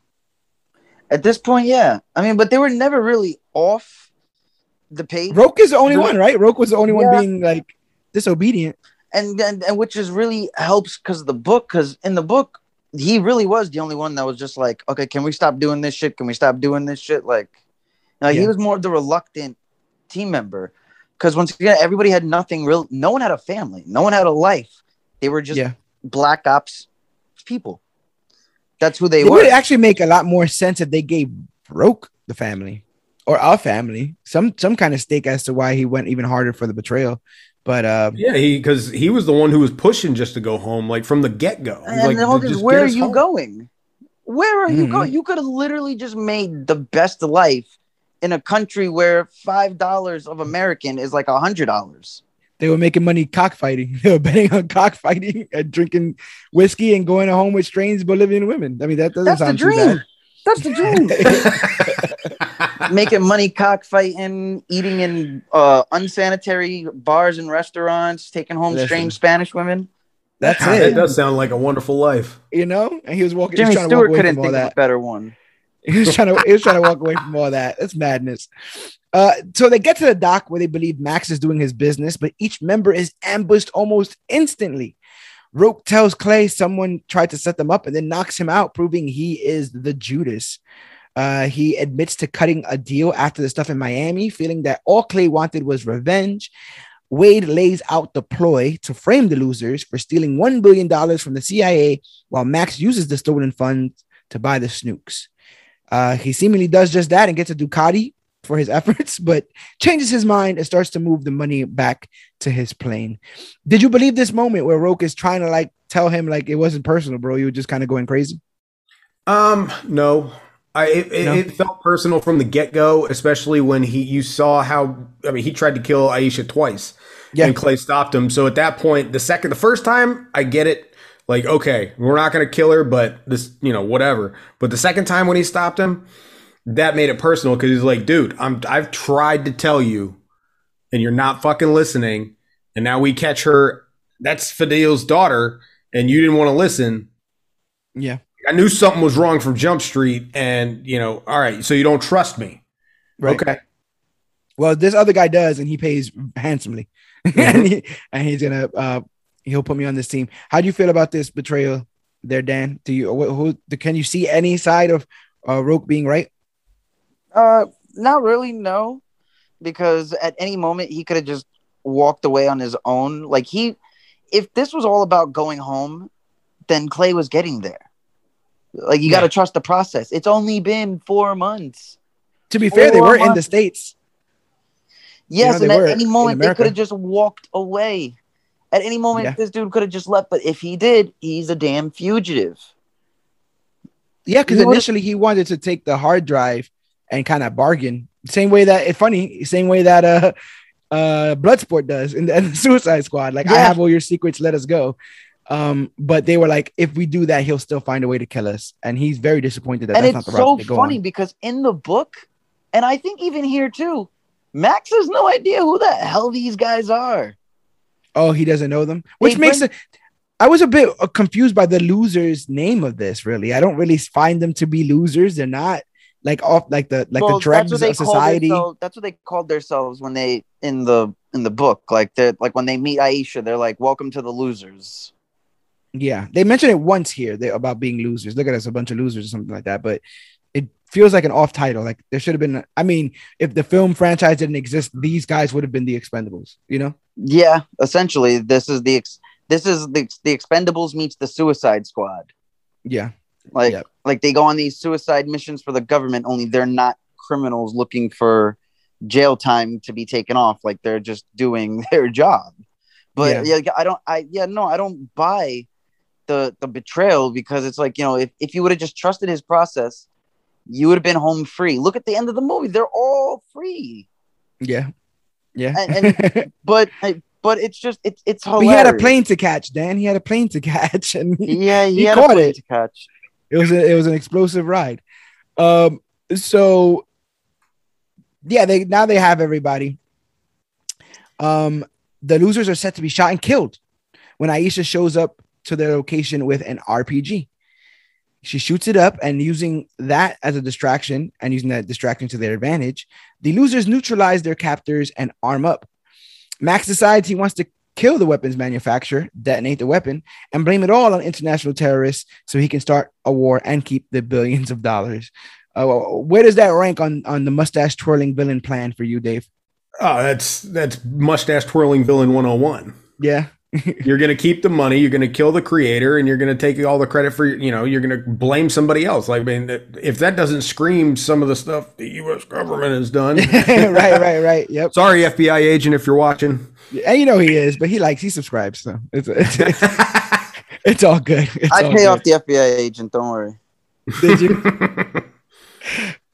At this point, yeah. I mean, but they were never really off the page. Roque is the only one, right? Roque was the only yeah. one being like disobedient. And, and and which is really helps because the book, because in the book, he really was the only one that was just like, okay, can we stop doing this shit? Can we stop doing this shit? Like, yeah. he was more of the reluctant team member. Because once again, everybody had nothing real. No one had a family. No one had a life. They were just yeah. black ops people. That's who they it were. It would actually make a lot more sense if they gave Roque the family or our family some some kind of stake as to why he went even harder for the betrayal. But uh, yeah, he because he was the one who was pushing just to go home, like from the get go. And like, the is, where are you home. going? Where are you Mhm. going? You could have literally just made the best life in a country where five dollars of American is like a hundred dollars. they were making money cockfighting. They were betting on cockfighting and drinking whiskey and going home with strange Bolivian women. I mean, that doesn't That's the sound too dream. bad. That's the dream. Making money cockfighting, eating in uh, unsanitary bars and restaurants, taking home Listen. strange Spanish women. That's that it. does sound like a wonderful life. You know, and he was walking. he was Jimmy to walk Stewart away couldn't from all think of a better one. He was trying to he was trying to walk away from all that. That's madness. Uh, so they get to the dock where they believe Max is doing his business, but each member is ambushed almost instantly. Roque tells Clay someone tried to set them up and then knocks him out, proving he is the Judas. Uh, he admits to cutting a deal after the stuff in Miami, feeling that all Clay wanted was revenge. Wade lays out the ploy to frame the losers for stealing $1 billion from the CIA, while Max uses the stolen funds to buy the snukes. Uh, he seemingly does just that and gets a Ducati for his efforts, but changes his mind and starts to move the money back to his plane. Did you believe this moment where Roque is trying to like tell him like it wasn't personal, bro? You were just kind of going crazy. Um, no. I it, it, No? it felt personal from the get go, especially when he you saw how I mean he tried to kill Aisha twice, Yeah. and Clay stopped him. So at that point, the second, the first time, I get it. Like, okay, we're not gonna kill her, but this, you know, whatever. But the second time when he stopped him, that made it personal because he's like, dude, I'm I've tried to tell you, and you're not fucking listening, and now we catch her. That's Fidel's daughter, and you didn't want to listen. Yeah. I knew something was wrong from Jump Street, and you know, all right, so you don't trust me. Right. Okay. Well, this other guy does, and he pays handsomely, and, he, and he's gonna uh, he'll put me on this team. How do you feel about this betrayal, there, Dan? Do you who, who can you see any side of uh, Roque being right? Uh, not really, no, because at any moment he could have just walked away on his own. Like he, if this was all about going home, then Clay was getting there. Like you got to trust the process. It's only been four months. To be fair, they Four were in the states. Yes, they and at any moment they could have just walked away. At any moment, Yeah. this dude could have just left. But if he did, he's a damn fugitive. Yeah, because initially he wanted to take the hard drive and kind of bargain. Same way that it's funny, same way that uh uh Bloodsport does in the, in the Suicide Squad. Like I have all your secrets, let us go. Um, but they were like, if we do that, he'll still find a way to kill us, and he's very disappointed that and that's it's not the route so go funny on. because in the book, and I think even here too, Max has no idea who the hell these guys are. Oh, he doesn't know them, which They makes bring- it. I was a bit uh, confused by the losers' name of this. Really, I don't really find them to be losers. They're not like off like the like Well, the dregs of society. That's what they called themselves when they in the in the book. Like they are like when they meet Aisha, they're like, "Welcome to the losers." Yeah, they mentioned it once here they, about being losers. Look at us, a bunch of losers or something like that. But feels like an off title. Like there should have been. I mean, if the film franchise didn't exist, these guys would have been the Expendables. You know? Yeah, essentially, this is the ex- this is the the Expendables meets the Suicide Squad. Yeah, Like like they go on these suicide missions for the government, only they're not criminals looking for jail time to be taken off. Like they're just doing their job. But yeah, I don't I yeah, no, I don't buy the the betrayal because it's like, you know, if, if you would have just trusted his process, you would have been home free. Look at the end of the movie. They're all free. yeah, yeah. And- But but it's just it's it's but hilarious. he had a plane to catch, Dan. He had a plane to catch, and he, Yeah, he, he had caught a plane it. to catch. it was a, it was an explosive ride. Um, so yeah, they now they have everybody. Um, the losers are set to be shot and killed when Aisha shows up to their location with an RPG. She shoots it up and using that as a distraction and using that distraction to their advantage, the losers neutralize their captors and arm up. Max decides he wants to kill the weapons manufacturer, detonate the weapon, and blame it all on international terrorists so he can start a war and keep the billions of dollars. Uh, where does that rank on, on the mustache twirling villain plan for you, Dave? Oh, that's that's mustache twirling villain 101. Yeah. You're going to keep the money, you're going to kill the creator, and you're going to take all the credit for you know you're going to blame somebody else. Like, I mean, if that doesn't scream some of the stuff the U.S. government has done, right, right, right. Yep. Sorry, FBI agent, if you're watching. And you know he is, but he likes he subscribes, so it's it's, it's, it's all good. It's I all pay good. off the FBI agent. Don't worry. Did you?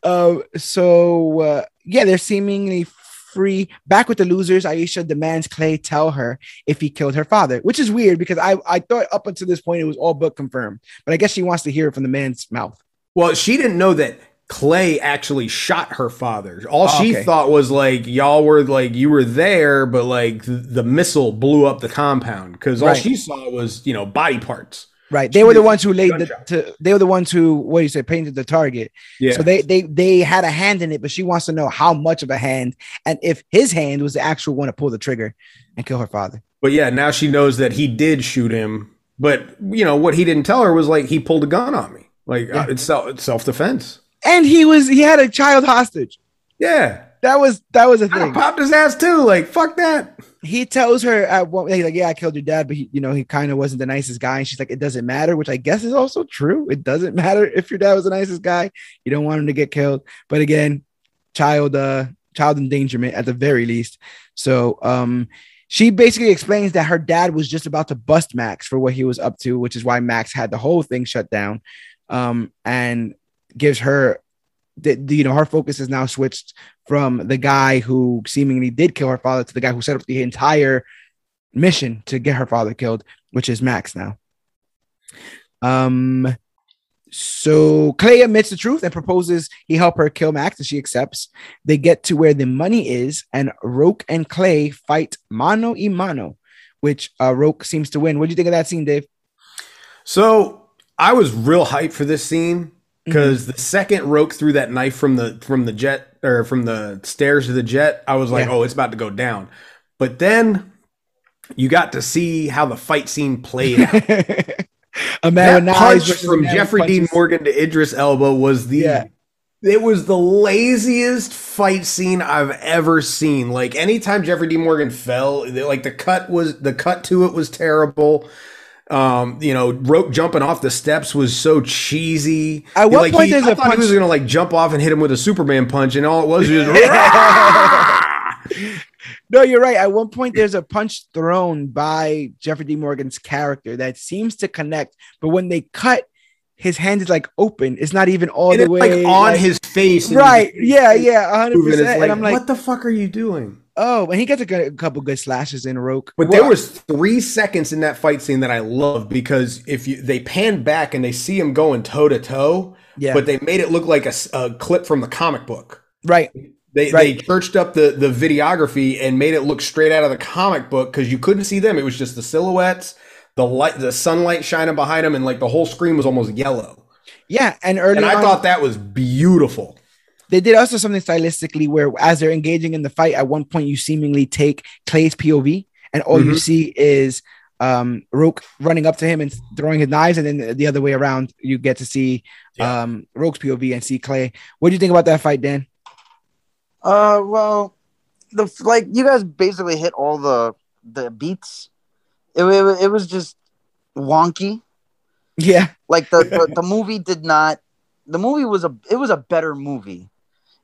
uh, so uh, yeah, they're seemingly free. Back with the losers, Aisha demands Clay tell her if he killed her father, which is weird because I, I thought up until this point it was all but confirmed, but I guess she wants to hear it from the man's mouth. Well, she didn't know that Clay actually shot her father. All she okay. thought was like y'all were like you were there, but like th- the missile blew up the compound because all Right. she saw was you know body parts. Right. They were the ones who laid the to, they were the ones who what do you say painted the target. Yeah. So they they they had a hand in it, but she wants to know how much of a hand and if his hand was the actual one to pull the trigger and kill her father. But yeah, now she knows that he did shoot him. But you know what he didn't tell her was like he pulled a gun on me. Like Yeah. uh, it's self it's self defense. And he was he had a child hostage. Yeah, That was that was a thing. popped his ass too. Like fuck that. He tells her at one he's like, Yeah, I killed your dad, but he, you know, he kind of wasn't the nicest guy. And she's like, It doesn't matter, which I guess is also true. It doesn't matter if your dad was the nicest guy. You don't want him to get killed. But again, child uh child endangerment at the very least. So um she basically explains that her dad was just about to bust Max for what he was up to, which is why Max had the whole thing shut down. Um, and gives her the- you know her focus is now switched from the guy who seemingly did kill her father to the guy who set up the entire mission to get her father killed, which is Max now. Um, so Clay admits the truth and proposes he help her kill Max, and she accepts. They get to where the money is, and Roque and Clay fight mano y mano, which uh, Roque seems to win. What do you think of that scene, Dave? So I was real hyped for this scene because the second Roque threw that knife from the from the jet or from the stairs to the jet, I was like, Yeah. oh, it's about to go down. But then you got to see how the fight scene played out. a man that punch from Jeffrey Dean. Morgan to Idris Elba was the Yeah. it was the laziest fight scene I've ever seen. Like anytime Jeffrey Dean Morgan fell, like the cut was the cut to it was terrible. Um, you know, Roque jumping off the steps was so cheesy. At what like, point he, there's I a thought he was gonna like jump off and hit him with a Superman punch, and all it was was No, you're right. At one point, there's a punch thrown by Jeffrey D. Morgan's character that seems to connect, but when they cut, his hand is like open. It's not even all and the it's way like on like- his face. Right? Yeah, yeah, hundred percent. like, And I'm like, what the fuck are you doing? Oh, and he gets a, good, a couple good slashes in Roque. But there was three seconds in that fight scene that I love because if you they pan back and they see him going toe to toe, yeah, but they made it look like a clip from the comic book. right, They Right. they churched up the the videography and made it look straight out of the comic book because you couldn't see them. It was just the silhouettes, the light, the sunlight shining behind them, and like the whole screen was almost yellow. yeah. And early And I on, thought that was beautiful. They did also something stylistically where as they're engaging in the fight at one point you seemingly take clay's pov and all you Mhm. see is um Roque running up to him and throwing his knives and then the other way around you get to see Yeah. um Roque's pov and see clay what do you think about that fight dan Uh, well, the like you guys basically hit all the the beats. It, it, it was just wonky. yeah Like the, the the movie did not. The movie was a it was a better movie.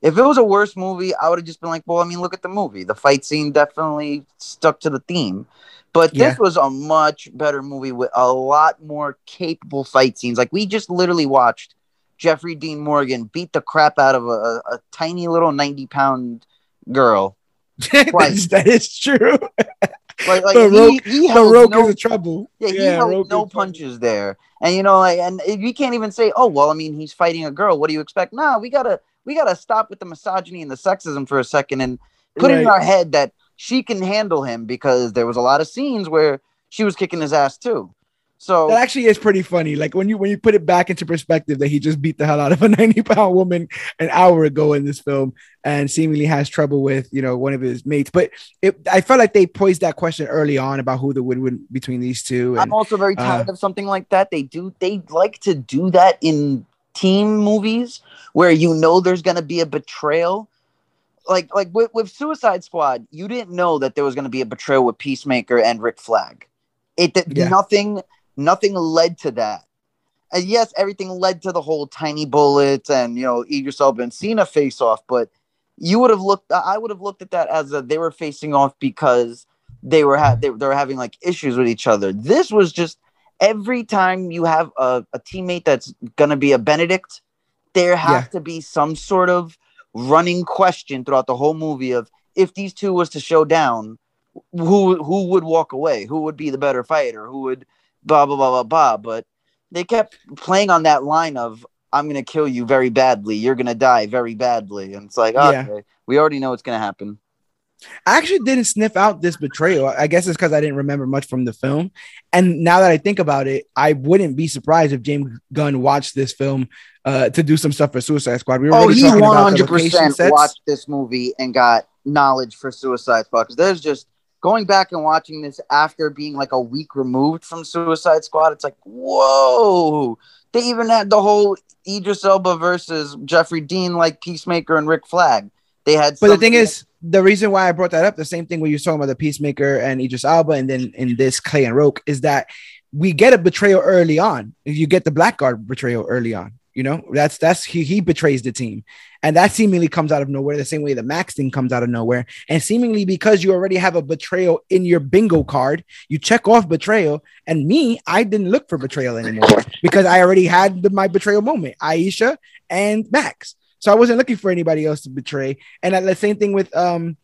If it was a worse movie, I would have just been like, well, I mean, look at the movie. The fight scene definitely stuck to the theme. But Yeah. this was a much better movie with a lot more capable fight scenes. Like we just literally watched Jeffrey Dean Morgan beat the crap out of a, a, tiny little 90 pound girl. That's- that is true Like, like The he, he held Roque no is trouble Yeah, he held Roque no punches there, and you know, like, and you can't even say, "Oh, well, I mean, he's fighting a girl. What do you expect?" Nah, we gotta, we gotta stop with the misogyny and the sexism for a second, and put it in our head that she can handle him because there was a lot of scenes where she was kicking his ass too. So that actually is pretty funny like when you when you put it back into perspective that he just beat the hell out of a 90 pound woman an hour ago in this film and seemingly has trouble with you know one of his mates but it, i felt like they posed that question early on about who the win-win between these two and I'm also very uh, tired of something like that. They do, they like to do that in team movies where you know there's gonna be a betrayal. Like, like with, with Suicide Squad, you didn't know that there was gonna be a betrayal with Peacemaker and Rick Flag. It yeah. nothing nothing led to that. And yes, everything led to the whole tiny bullets and you know Idris Elba and Cena face off, but you would have looked I would have looked at that as a, they were facing off because they were ha- they, they were having like issues with each other. This was just every time you have a, a teammate that's gonna be a Benedict, there has yeah. to be some sort of running question throughout the whole movie of if these two was to show down, who who would walk away? Who would be the better fighter? Who would blah blah blah blah blah? But they kept playing on that line of I'm gonna kill you very badly. You're gonna die very badly, and it's like okay, yeah. we already know what's gonna happen. I actually didn't sniff out this betrayal. I guess it's because I didn't remember much from the film. And now that I think about it, I wouldn't be surprised if James Gunn watched this film uh, to do some stuff for Suicide Squad. We were oh, he one hundred percent watched this movie and got knowledge for Suicide Squad because there's just going back and watching this after being like a week removed from Suicide Squad. It's like whoa, they even had the whole Idris Elba versus Jeffrey Dean like Peacemaker and Rick Flag. They had, but the thing is the reason why I brought that up, the same thing when you're talking about the Peacemaker and Idris Elba, and then in this Clay and Roque, is that we get a betrayal early on. You get the Blackguard betrayal early on. You know, that's that's he he betrays the team, and that seemingly comes out of nowhere. The same way the Max thing comes out of nowhere, and seemingly because you already have a betrayal in your bingo card, you check off betrayal. And me, I didn't look for betrayal anymore because I already had the, my betrayal moment, Aisha and Max. So I wasn't looking for anybody else to betray. And the same thing with um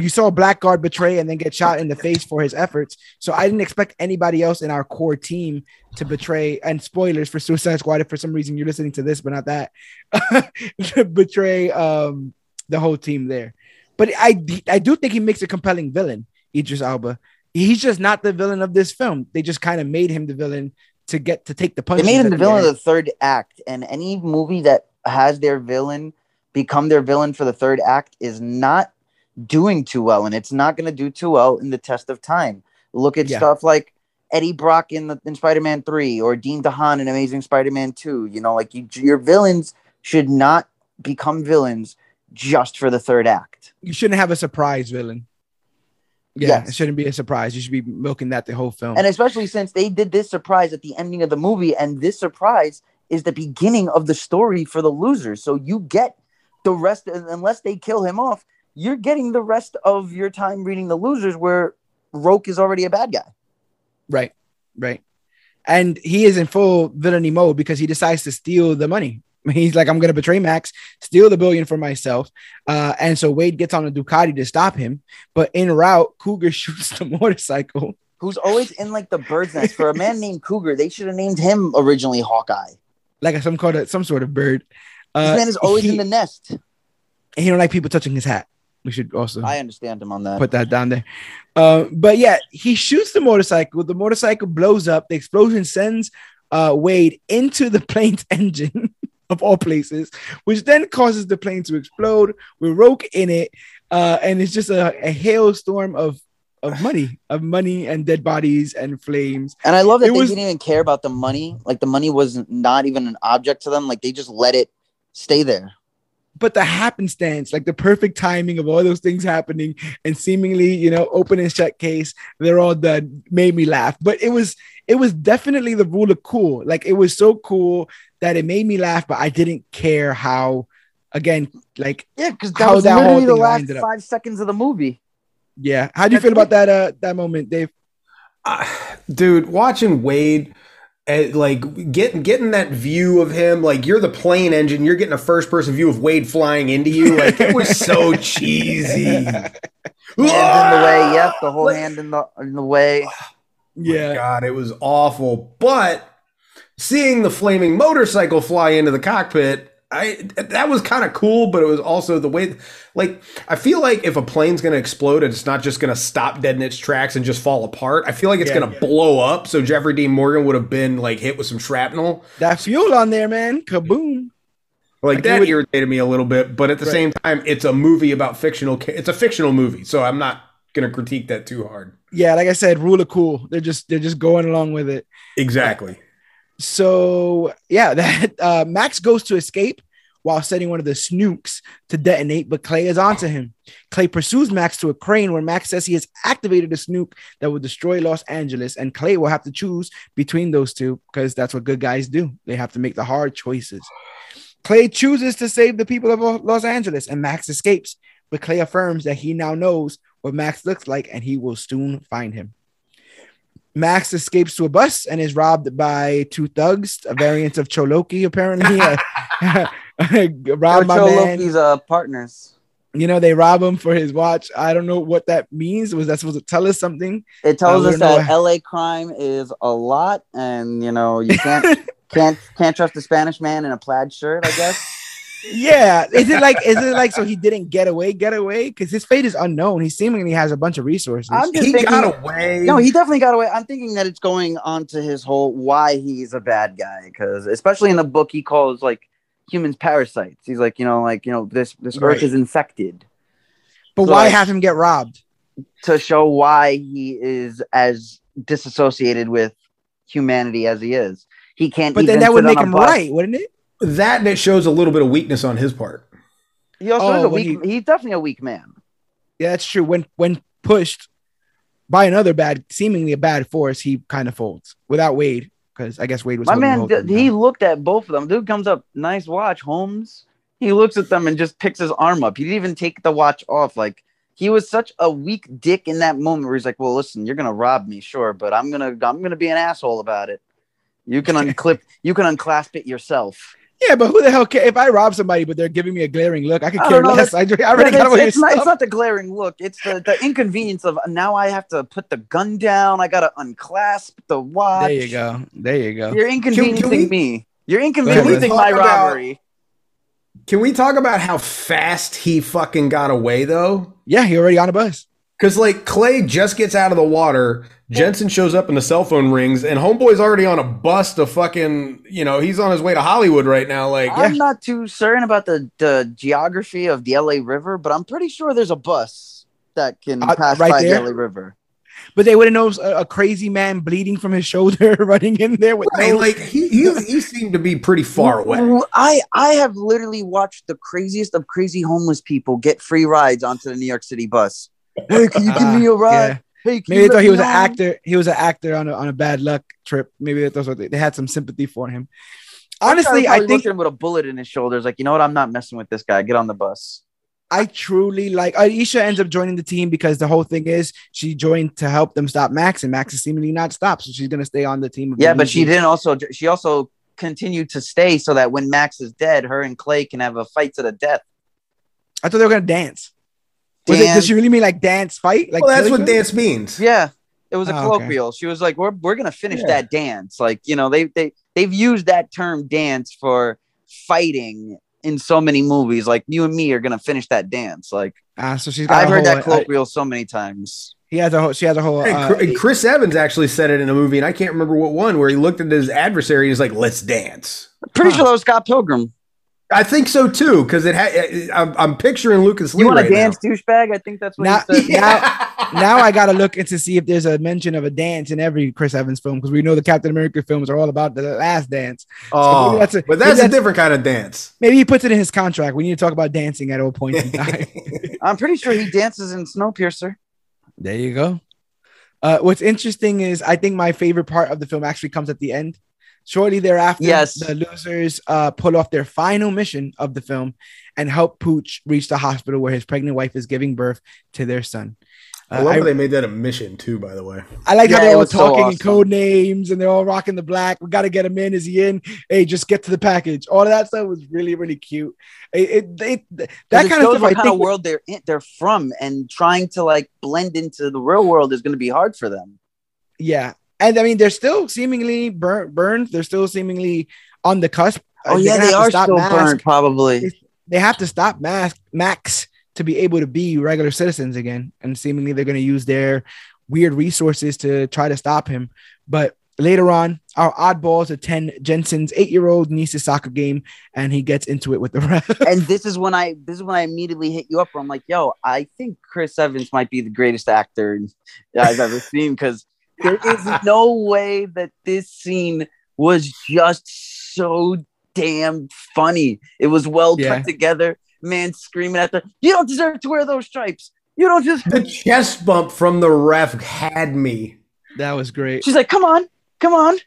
you saw Blackguard betray and then get shot in the face for his efforts. So I didn't expect anybody else in our core team to betray. And spoilers for Suicide Squad if for some reason you're listening to this, but not that, to betray um, the whole team there. But I I do think he makes a compelling villain, Idris Elba. He's just not the villain of this film. They just kind of made him the villain to get to take the punch. They made him the villain of the third act, and any movie that has their villain become their villain for the third act is not doing too well, and it's not going to do too well in the test of time. Look at yeah. stuff like Eddie Brock in the in Spider-Man Three or Dane DeHaan in Amazing Spider-Man Two. You know, like you, your villains should not become villains just for the third act. You shouldn't have a surprise villain. Yeah, yes. it shouldn't be a surprise. You should be milking that the whole film. And especially since they did this surprise at the ending of the movie, and this surprise is the beginning of the story for the losers. So you get the rest, unless they kill him off, you're getting the rest of your time reading the losers where Roque is already a bad guy. Right, right. And he is in full villainy mode because he decides to steal the money. He's like, I'm going to betray Max, steal the billion for myself. Uh, and so Wade gets on a Ducati to stop him. But in route, Cougar shoots the motorcycle. Who's always in like the bird's nest. For a man named Cougar, they should have named him originally Hawkeye like some kind of some sort of bird. Uh, this man is always he, in the nest. And he don't like people touching his hat. We should also. I understand him on that. Put that down there. Uh, but yeah, he shoots the motorcycle. The motorcycle blows up. The explosion sends uh, Wade into the plane's engine, of all places, which then causes the plane to explode with Roque in it. Uh, and it's just a, a hailstorm of of money, of money and dead bodies and flames. And I love that it they was, didn't even care about the money. Like the money was not even an object to them. Like they just let it stay there. But the happenstance, like the perfect timing of all those things happening and seemingly, you know, open and shut case, they're all done, made me laugh. But it was it was definitely the rule of cool. Like it was so cool that it made me laugh, but I didn't care how again, like yeah, because that was that literally the last five seconds of the movie. Yeah. How do you feel about that uh that moment, Dave? Uh, dude, watching Wade uh, like getting getting that view of him, like you're the plane engine, you're getting a first person view of Wade flying into you. Like it was so cheesy. Hand in the way, yep, the whole like, hand in the in the way. yeah, God, it was awful. But seeing the flaming motorcycle fly into the cockpit I that was kind of cool, but it was also the way like I feel like if a plane's gonna explode, it's not just gonna stop dead in its tracks and just fall apart. I feel like it's yeah, gonna yeah. blow up. So Jeffrey Dean Morgan would have been like hit with some shrapnel. That fuel on there, man. Kaboom. Like, like that would, irritated me a little bit, but at the right. same time, it's a movie about fictional. It's a fictional movie, so I'm not gonna critique that too hard. Yeah, like I said, rule of cool. They're just they're just going along with it. Exactly. So yeah, that uh, Max goes to escape while setting one of the snukes to detonate, but Clay is onto him. Clay pursues Max to a crane where Max says he has activated a snuke that will destroy Los Angeles, and Clay will have to choose between those two because that's what good guys do. They have to make the hard choices. Clay chooses to save the people of Los Angeles, and Max escapes. But Clay affirms that he now knows what Max looks like, and he will soon find him. Max escapes to a bus and is robbed by two thugs, a variant of Choloki, apparently. robbed my Choloki's uh, partners. You know, they rob him for his watch. I don't know what that means. Was that supposed to tell us something? It tells uh, us that LA crime is a lot, and you know, you can't can't can't trust a Spanish man in a plaid shirt, I guess yeah. Is it like is it like so he didn't get away, get away? Because his fate is unknown. He seemingly has a bunch of resources. I'm just he thinking, got away. No, he definitely got away. I'm thinking that it's going on to his whole why he's a bad guy. Because especially in the book, he calls like humans parasites. He's like, you know, like you know, this this right. earth is infected. But so why like, have him get robbed? To show why he is as disassociated with humanity as he is. He can't. But then that would make him bus. right, wouldn't it? That and it shows a little bit of weakness on his part. He also oh, is a weak. He, he's definitely a weak man. Yeah, that's true. When when pushed by another bad, seemingly a bad force, he kind of folds without Wade because I guess Wade was my man. he looked at both of them. Dude comes up, nice watch, Holmes. He looks at them and just picks his arm up. He didn't even take the watch off. Like he was such a weak dick in that moment where he's like, "Well, listen, you're gonna rob me, sure, but I'm gonna I'm gonna be an asshole about it. You can unclip, you can unclasp it yourself." Yeah, but who the hell care if I rob somebody, but they're giving me a glaring look? I could care know, less. I, I already got away. It's, not, it's not the glaring look. It's the, the inconvenience of now I have to put the gun down. I got to unclasp the watch. There you go. There you go. You're inconveniencing can, can we, me. You're inconveniencing my about, robbery. Can we talk about how fast he fucking got away though? Yeah, he already on a bus. Because like Clay just gets out of the water, Jensen shows up and the cell phone rings, and Homeboy's already on a bus to fucking, you know, he's on his way to Hollywood right now. Like, I'm yeah. not too certain about the, the geography of the LA River, but I'm pretty sure there's a bus that can uh, pass right by there? the LA River. But they wouldn't know a, a, crazy man bleeding from his shoulder running in there with right, no- like he, he he seemed to be pretty far away. I I have literally watched the craziest of crazy homeless people get free rides onto the New York City bus. Hey, can you give me ah, a ride? Yeah. Hey, maybe they thought he was an actor. He was an actor on a, on a bad luck trip. Maybe they thought they had some sympathy for him. Honestly, I think him with a bullet in his shoulders, like you know what, I'm not messing with this guy. Get on the bus. I truly like uh, Aisha ends up joining the team because the whole thing is she joined to help them stop Max, and Max is seemingly not stopped, so she's gonna stay on the team. Yeah, but she didn't also. She also continued to stay so that when Max is dead, her and Clay can have a fight to the death. I thought they were gonna dance. Was it, did she really mean like dance fight? Like well, that's what dance means. Yeah, it was a oh, colloquial. Okay. She was like, "We're we're gonna finish yeah. that dance." Like you know, they they they've used that term dance for fighting in so many movies. Like you and me are gonna finish that dance. Like ah, so she's. I've heard whole, that colloquial uh, so many times. He has a whole. She has a whole. Uh, Chris Evans actually said it in a movie, and I can't remember what one, where he looked at his adversary and he's like, "Let's dance." Pretty huh. sure that was Scott Pilgrim. I think so too, because it had. I'm, I'm, picturing Lucas. Lee you want right a dance now. douchebag? I think that's what now, he said. Now, now I got to look into see if there's a mention of a dance in every Chris Evans film because we know the Captain America films are all about the last dance. Oh, so that's a, but that's, that's a different kind of dance. Maybe he puts it in his contract. We need to talk about dancing at all point in time. I'm pretty sure he dances in Snowpiercer. There you go. Uh, what's interesting is I think my favorite part of the film actually comes at the end Shortly thereafter, yes. the losers uh, pull off their final mission of the film and help Pooch reach the hospital where his pregnant wife is giving birth to their son. Uh, I love I, how they made that a mission too. By the way, I like yeah, how they're all talking so awesome. in code names and they're all rocking the black. We got to get him in. Is he in? Hey, just get to the package. All of that stuff was really, really cute. It, it, it that kind of stuff. What kind of world they're in, they're from, and trying to like blend into the real world is going to be hard for them. Yeah, and I mean, they're still seemingly burnt, burned. They're still seemingly on the cusp. Uh, oh yeah, they are still mask. burned. Probably they, they, have to stop mask Max to be able to be regular citizens again, and seemingly they're going to use their weird resources to try to stop him. But later on, our oddballs attend Jensen's eight-year-old niece's soccer game, and he gets into it with the ref. and this is when I this is when I immediately hit you up. Where I'm like, "Yo, I think Chris Evans might be the greatest actor I've ever seen." Because there is no way that this scene was just so damn funny. It was well yeah. cut together. Man screaming at the, you don't deserve to wear those stripes. You don't just the chest bump from the ref had me. That was great. She's like, "Come on, come on,"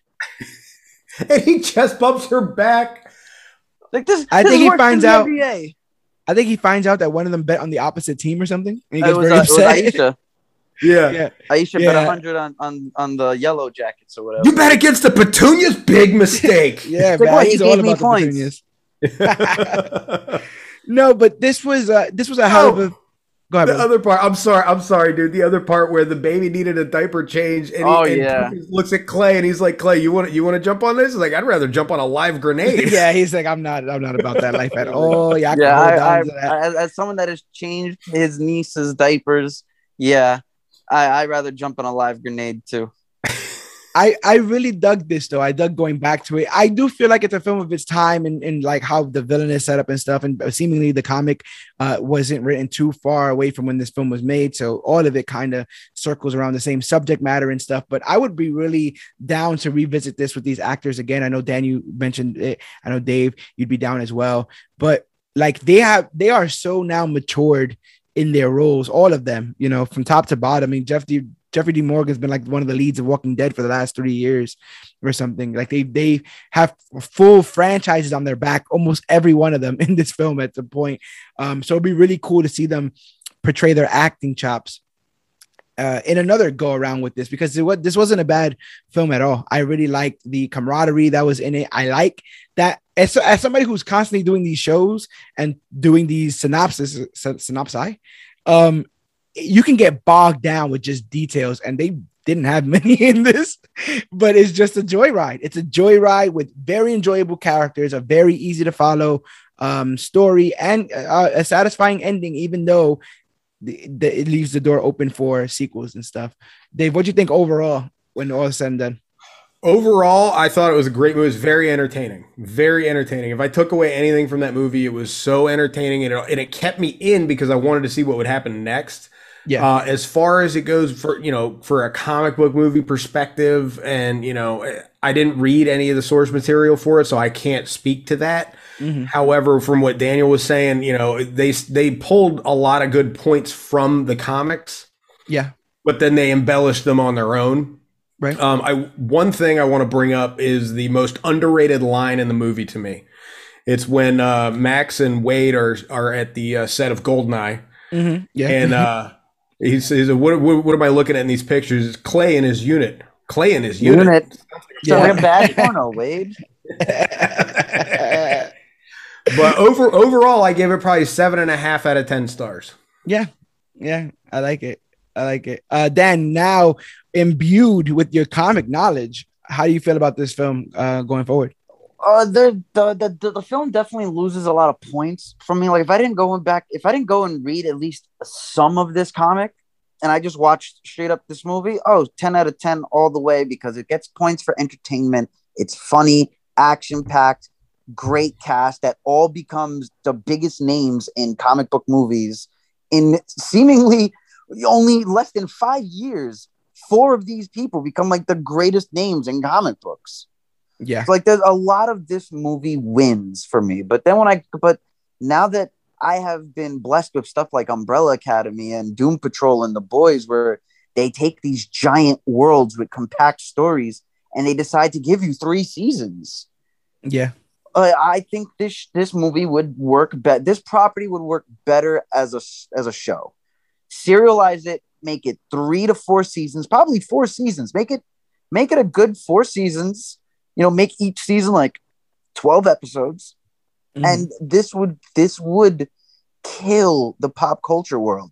and he chest bumps her back. Like this. I this think he finds out. NBA. I think he finds out that one of them bet on the opposite team or something. And he gets was, very uh, upset. Aisha. yeah. yeah. Aisha yeah. bet hundred on, on on the yellow jackets or whatever. You bet against the Petunias? Big mistake. yeah, like, he's all about the Petunias. no, but this was uh, this was a hell of a Go ahead. The other part, I'm sorry, I'm sorry, dude. The other part where the baby needed a diaper change, and, he, oh, and yeah. looks at Clay and he's like, "Clay, you want you want to jump on this?" He's like, "I'd rather jump on a live grenade." yeah, he's like, "I'm not, I'm not about that life at all." Yeah, I yeah. I, I, as, as, someone that has changed his niece's diapers, yeah, I I rather jump on a live grenade too. I, I really dug this though. I dug going back to it. I do feel like it's a film of its time and, and like how the villain is set up and stuff. And seemingly the comic uh, wasn't written too far away from when this film was made. So all of it kind of circles around the same subject matter and stuff. But I would be really down to revisit this with these actors again. I know Dan, you mentioned it. I know Dave, you'd be down as well. But like they have, they are so now matured in their roles, all of them, you know, from top to bottom. I mean, Jeff D. Jeffrey D. Morgan's been like one of the leads of Walking Dead for the last three years or something. Like they they have full franchises on their back, almost every one of them in this film at the point. Um, so it'd be really cool to see them portray their acting chops uh, in another go around with this because it, this wasn't a bad film at all. I really liked the camaraderie that was in it. I like that as, as somebody who's constantly doing these shows and doing these synopsis synopsi, um, you can get bogged down with just details, and they didn't have many in this, but it's just a joyride. It's a joyride with very enjoyable characters, a very easy to follow um, story, and uh, a satisfying ending, even though the, the, it leaves the door open for sequels and stuff. Dave, what do you think overall when all is said and done? Overall, I thought it was a great movie. It was very entertaining. Very entertaining. If I took away anything from that movie, it was so entertaining and it, and it kept me in because I wanted to see what would happen next. Yeah. Uh, as far as it goes for you know for a comic book movie perspective, and you know, I didn't read any of the source material for it, so I can't speak to that. Mm-hmm. However, from what Daniel was saying, you know, they they pulled a lot of good points from the comics. Yeah. But then they embellished them on their own. Right. Um, I one thing I want to bring up is the most underrated line in the movie to me. It's when uh, Max and Wade are are at the uh, set of Goldeneye. Mm-hmm. Yeah. And uh, he says, what, what, what, am I looking at in these pictures? It's Clay in his unit. Clay in his unit. unit. So yeah. bad porno, Wade. but over overall, I gave it probably seven and a half out of ten stars. Yeah, yeah, I like it. I like it. Uh, Dan, now imbued with your comic knowledge, how do you feel about this film uh, going forward? Uh, the, the the the film definitely loses a lot of points from me. Like if I didn't go and back, if I didn't go and read at least some of this comic, and I just watched straight up this movie, oh, 10 out of 10 all the way because it gets points for entertainment. It's funny, action packed, great cast that all becomes the biggest names in comic book movies in seemingly only less than five years. Four of these people become like the greatest names in comic books. Yeah. So, like there's a lot of this movie wins for me. But then when I, but now that I have been blessed with stuff like Umbrella Academy and Doom Patrol and The Boys, where they take these giant worlds with compact stories and they decide to give you three seasons. Yeah uh, I think this this movie would work better. This property would work better as a as a show. Serialize it, make it three to four seasons, probably four seasons. Make it make it a good four seasons. You know, make each season like twelve episodes, mm. and this would this would kill the pop culture world.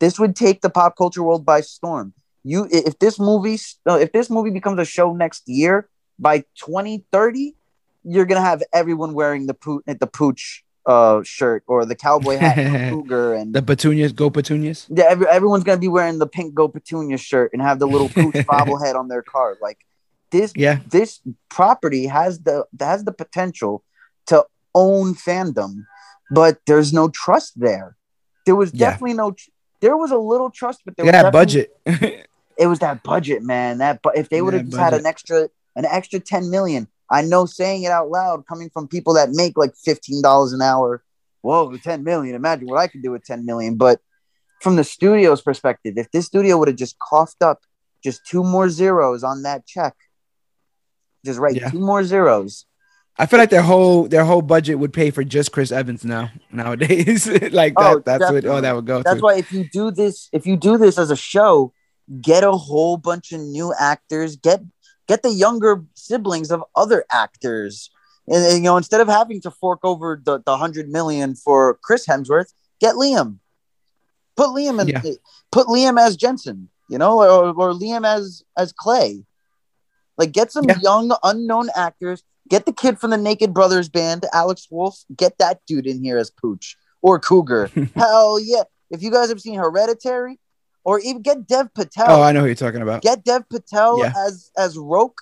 This would take the pop culture world by storm. You, if this movie, if this movie becomes a show next year by 2030, you're gonna have everyone wearing the pooch the pooch uh shirt or the cowboy hat and cougar and the petunias go petunias? Yeah every, everyone's gonna be wearing the pink go petunia shirt and have the little pooch bobblehead on their car. Like this yeah. this property has the has the potential to own fandom but there's no trust there. There was definitely yeah. no there was a little trust but there yeah, was budget. It was that budget man. That but if they would have had an extra an extra 10 million I know saying it out loud coming from people that make like $15 an hour. Whoa, 10 million. Imagine what I could do with 10 million. But from the studio's perspective, if this studio would have just coughed up just two more zeros on that check, just write yeah. two more zeros. I feel like their whole their whole budget would pay for just Chris Evans now nowadays. like that, oh, that's definitely. what oh that would go. That's to. why if you do this, if you do this as a show, get a whole bunch of new actors. Get get the younger siblings of other actors. And, and you know, instead of having to fork over the, the hundred million for Chris Hemsworth, get Liam. Put Liam in. Yeah. Put Liam as Jensen. You know, or, or Liam as as Clay. Like, get some yeah. young unknown actors Get the kid from the Naked Brothers band, Alex Wolff. Get that dude in here as Pooch or Cougar. Hell yeah! If you guys have seen Hereditary, or even get Dev Patel. Oh, I know who you're talking about. Get Dev Patel yeah. as as Roque.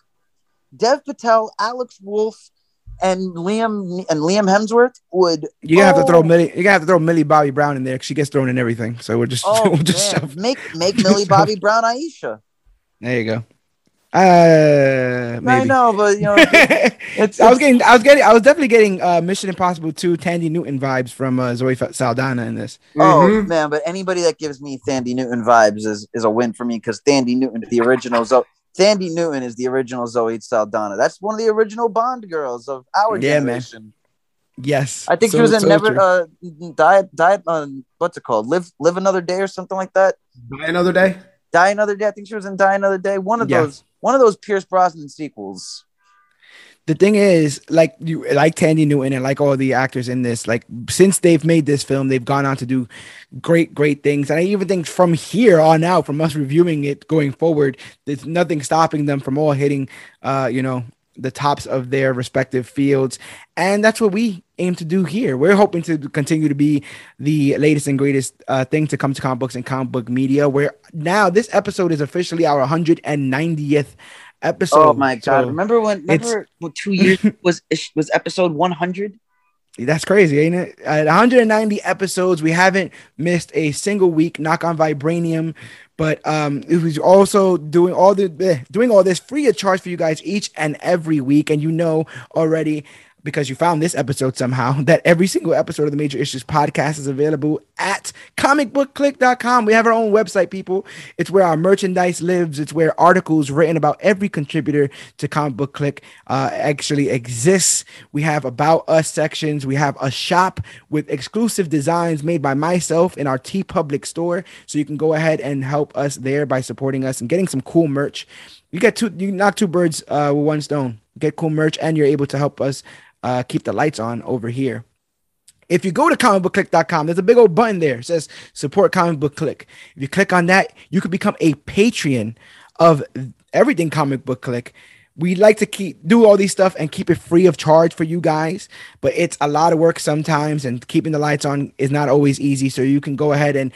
Dev Patel, Alex Wolff, and Liam and Liam Hemsworth would. You oh, have to throw. Millie. You have to throw Millie Bobby Brown in there. Because she gets thrown in everything. So we're just oh, we'll just make make Millie Bobby Brown Aisha. There you go. Uh, maybe. I know, but you know, it's, it's, I was getting, I was getting, I was definitely getting uh, Mission Impossible 2 Thandie Newton vibes from uh, Zoe Saldana in this. Oh mm-hmm. man, but anybody that gives me Thandie Newton vibes is is a win for me because Thandie Newton, the original Zoe, Thandie Newton is the original Zoe Saldana. That's one of the original Bond girls of our yeah, generation. Man. Yes, I think so, she was in so Never true. uh diet diet on what's it called? Live live another day or something like that. Die another day. Die another day. I think she was in Die another day. One of yeah. those one of those Pierce Brosnan sequels. The thing is, like you, like Thandie Newton and like all the actors in this, like since they've made this film, they've gone on to do great, great things. And I even think from here on out, from us reviewing it going forward, there's nothing stopping them from all hitting, uh, you know, the tops of their respective fields. And that's what we aim to do here. We're hoping to continue to be the latest and greatest uh, thing to come to comic books and comic book media. Where now this episode is officially our 190th episode. Oh my god! So remember when? Remember when two years was was episode 100? That's crazy, ain't it? At 190 episodes, we haven't missed a single week. Knock on vibranium, but um, it was also doing all the eh, doing all this free of charge for you guys each and every week. And you know already because you found this episode somehow that every single episode of the Major Issues podcast is available at comicbookclick.com. We have our own website, people. It's where our merchandise lives. It's where articles written about every contributor to Comic Book Click uh, actually exists. We have about us sections. We have a shop with exclusive designs made by myself in our T TeePublic store. So you can go ahead and help us there by supporting us and getting some cool merch. You get two, you knock two birds uh, with one stone. Get cool merch, and you're able to help us uh, keep the lights on over here. If you go to comicbookclick.com, there's a big old button there. It says support comic book click. If you click on that, you could become a patron of everything comic book click. We like to keep do all these stuff and keep it free of charge for you guys, but it's a lot of work sometimes, and keeping the lights on is not always easy. So you can go ahead and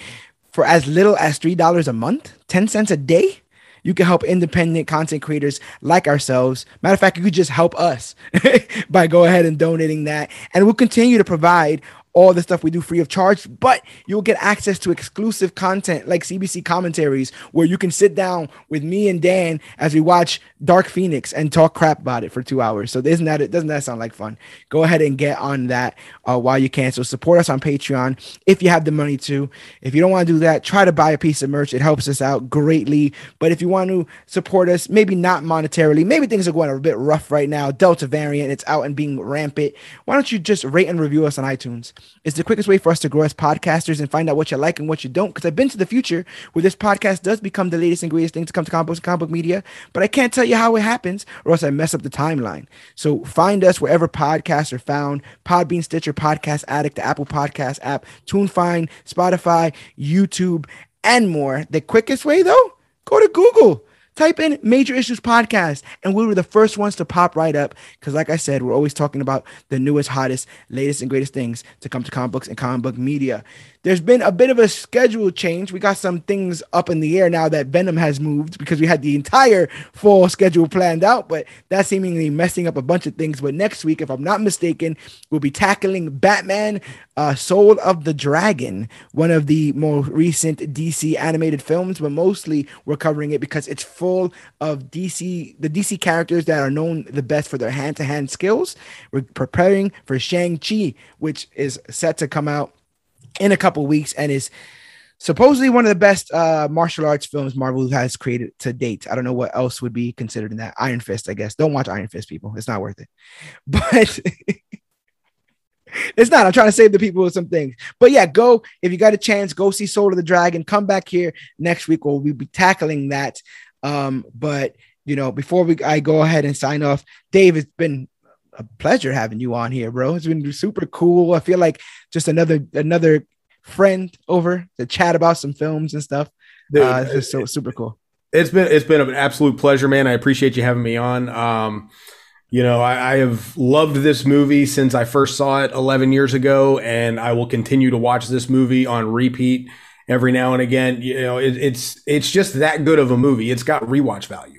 for as little as three dollars a month, ten cents a day, you can help independent content creators like ourselves. Matter of fact, you could just help us by go ahead and donating that. And we'll continue to provide all the stuff we do free of charge, but you'll get access to exclusive content like CBC commentaries, where you can sit down with me and Dan as we watch Dark Phoenix and talk crap about it for two hours. So isn't that doesn't that sound like fun? Go ahead and get on that uh, while you can. So support us on Patreon if you have the money to. If you don't want to do that, try to buy a piece of merch. It helps us out greatly. But if you want to support us, maybe not monetarily, maybe things are going a bit rough right now. Delta variant, it's out and being rampant. Why don't you just rate and review us on iTunes? It's the quickest way for us to grow as podcasters and find out what you like and what you don't. Because I've been to the future where this podcast does become the latest and greatest thing to come to comic books and comic book media, but I can't tell you how it happens or else I mess up the timeline. So find us wherever podcasts are found Podbean, Stitcher, Podcast Addict, the Apple Podcast app, TuneFind, Spotify, YouTube, and more. The quickest way, though, go to Google Type in Major Issues Podcast, and we were the first ones to pop right up. Because, like I said, we're always talking about the newest, hottest, latest, and greatest things to come to comic books and comic book media. There's been a bit of a schedule change. We got some things up in the air now that Venom has moved because we had the entire fall schedule planned out, but that's seemingly messing up a bunch of things. But next week, if I'm not mistaken, we'll be tackling Batman uh, Soul of the Dragon, one of the more recent DC animated films, but mostly we're covering it because it's full of DC, the DC characters that are known the best for their hand to hand skills. We're preparing for Shang-Chi, which is set to come out in a couple weeks and is supposedly one of the best uh, martial arts films Marvel has created to date. I don't know what else would be considered in that. Iron Fist, I guess. Don't watch Iron Fist, people. It's not worth it. But it's not. I'm trying to save the people with some things. But yeah, go if you got a chance, go see Soul of the Dragon. Come back here next week, or we'll be tackling that. Um, but you know, before we I go ahead and sign off, Dave, it's been a pleasure having you on here, bro. It's been super cool. I feel like just another another friend over to chat about some films and stuff. Dude, uh, it's just so super cool. It's been it's been an absolute pleasure, man. I appreciate you having me on. Um, you know, I, I, have loved this movie since I first saw it 11 years ago, and I will continue to watch this movie on repeat every now and again. You know, it, it's it's just that good of a movie. It's got rewatch value.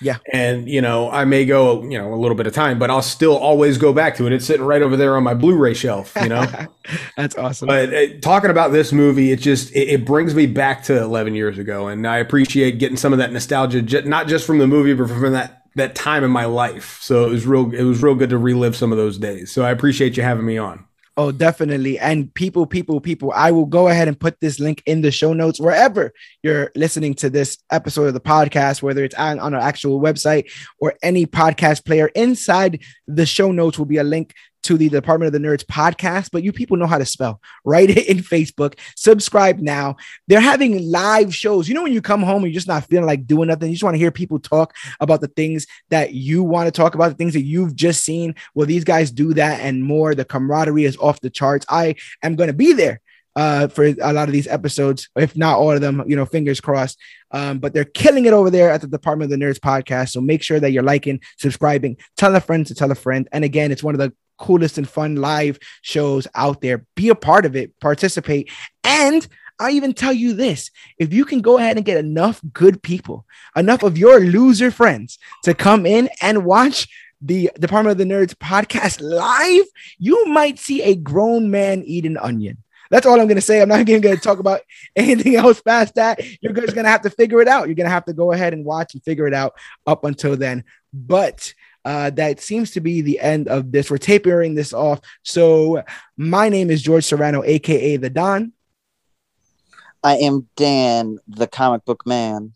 Yeah. And, you know, I may go, you know, a little bit of time, but I'll still always go back to it. It's sitting right over there on my Blu-ray shelf, you know? That's awesome. But uh, talking about this movie, it just, it, it, brings me back to 11 years ago. And I appreciate getting some of that nostalgia, j- not just from the movie, but from that that time in my life. So it was real it was real good to relive some of those days. So I appreciate you having me on. Oh, definitely. And people, people, people, I will go ahead and put this link in the show notes wherever you're listening to this episode of the podcast, whether it's on, on our actual website or any podcast player. Inside the show notes will be a link to the Department of the Nerds podcast, but you people know how to spell. Write it in Facebook. Subscribe now. They're having live shows. You know, when you come home and you're just not feeling like doing nothing, you just want to hear people talk about the things that you want to talk about, the things that you've just seen. Well, these guys do that and more. The camaraderie is off the charts. I am going to be there uh, for a lot of these episodes, if not all of them, you know, fingers crossed. Um, but they're killing it over there at the Department of the Nerds podcast. So make sure that you're liking, subscribing, tell a friend to tell a friend. And again, it's one of the coolest and fun live shows out there. Be a part of it, participate. And I even tell you this if you can go ahead and get enough good people, enough of your loser friends to come in and watch the Department of the Nerds podcast live, you might see a grown man eat an onion. That's all I'm going to say. I'm not even going to talk about anything else past that. You're just going to have to figure it out. You're going to have to go ahead and watch and figure it out up until then. But uh, that seems to be the end of this. We're tapering this off. So my name is George Serrano, aka the Don. I am Dan, the comic book man.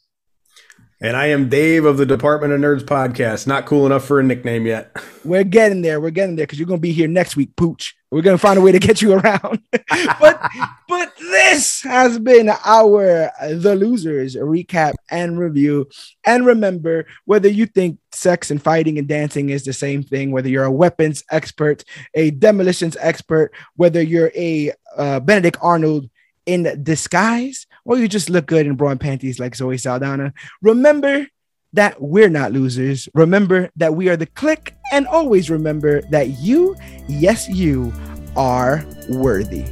And I am Dave of the Department of Nerds podcast. Not cool enough for a nickname yet. We're getting there. We're getting there because you're going to be here next week, Pooch. We're to find a way to get you around. but but this has been our The Losers recap and review. And remember, whether you think sex and fighting and dancing is the same thing, whether you're a weapons expert, a demolitions expert, whether you're a uh, Benedict Arnold in disguise, or you just look good in bra and panties like Zoe Saldana. Remember that we're not losers. Remember that we are the click, and always remember that you, yes, you, are worthy.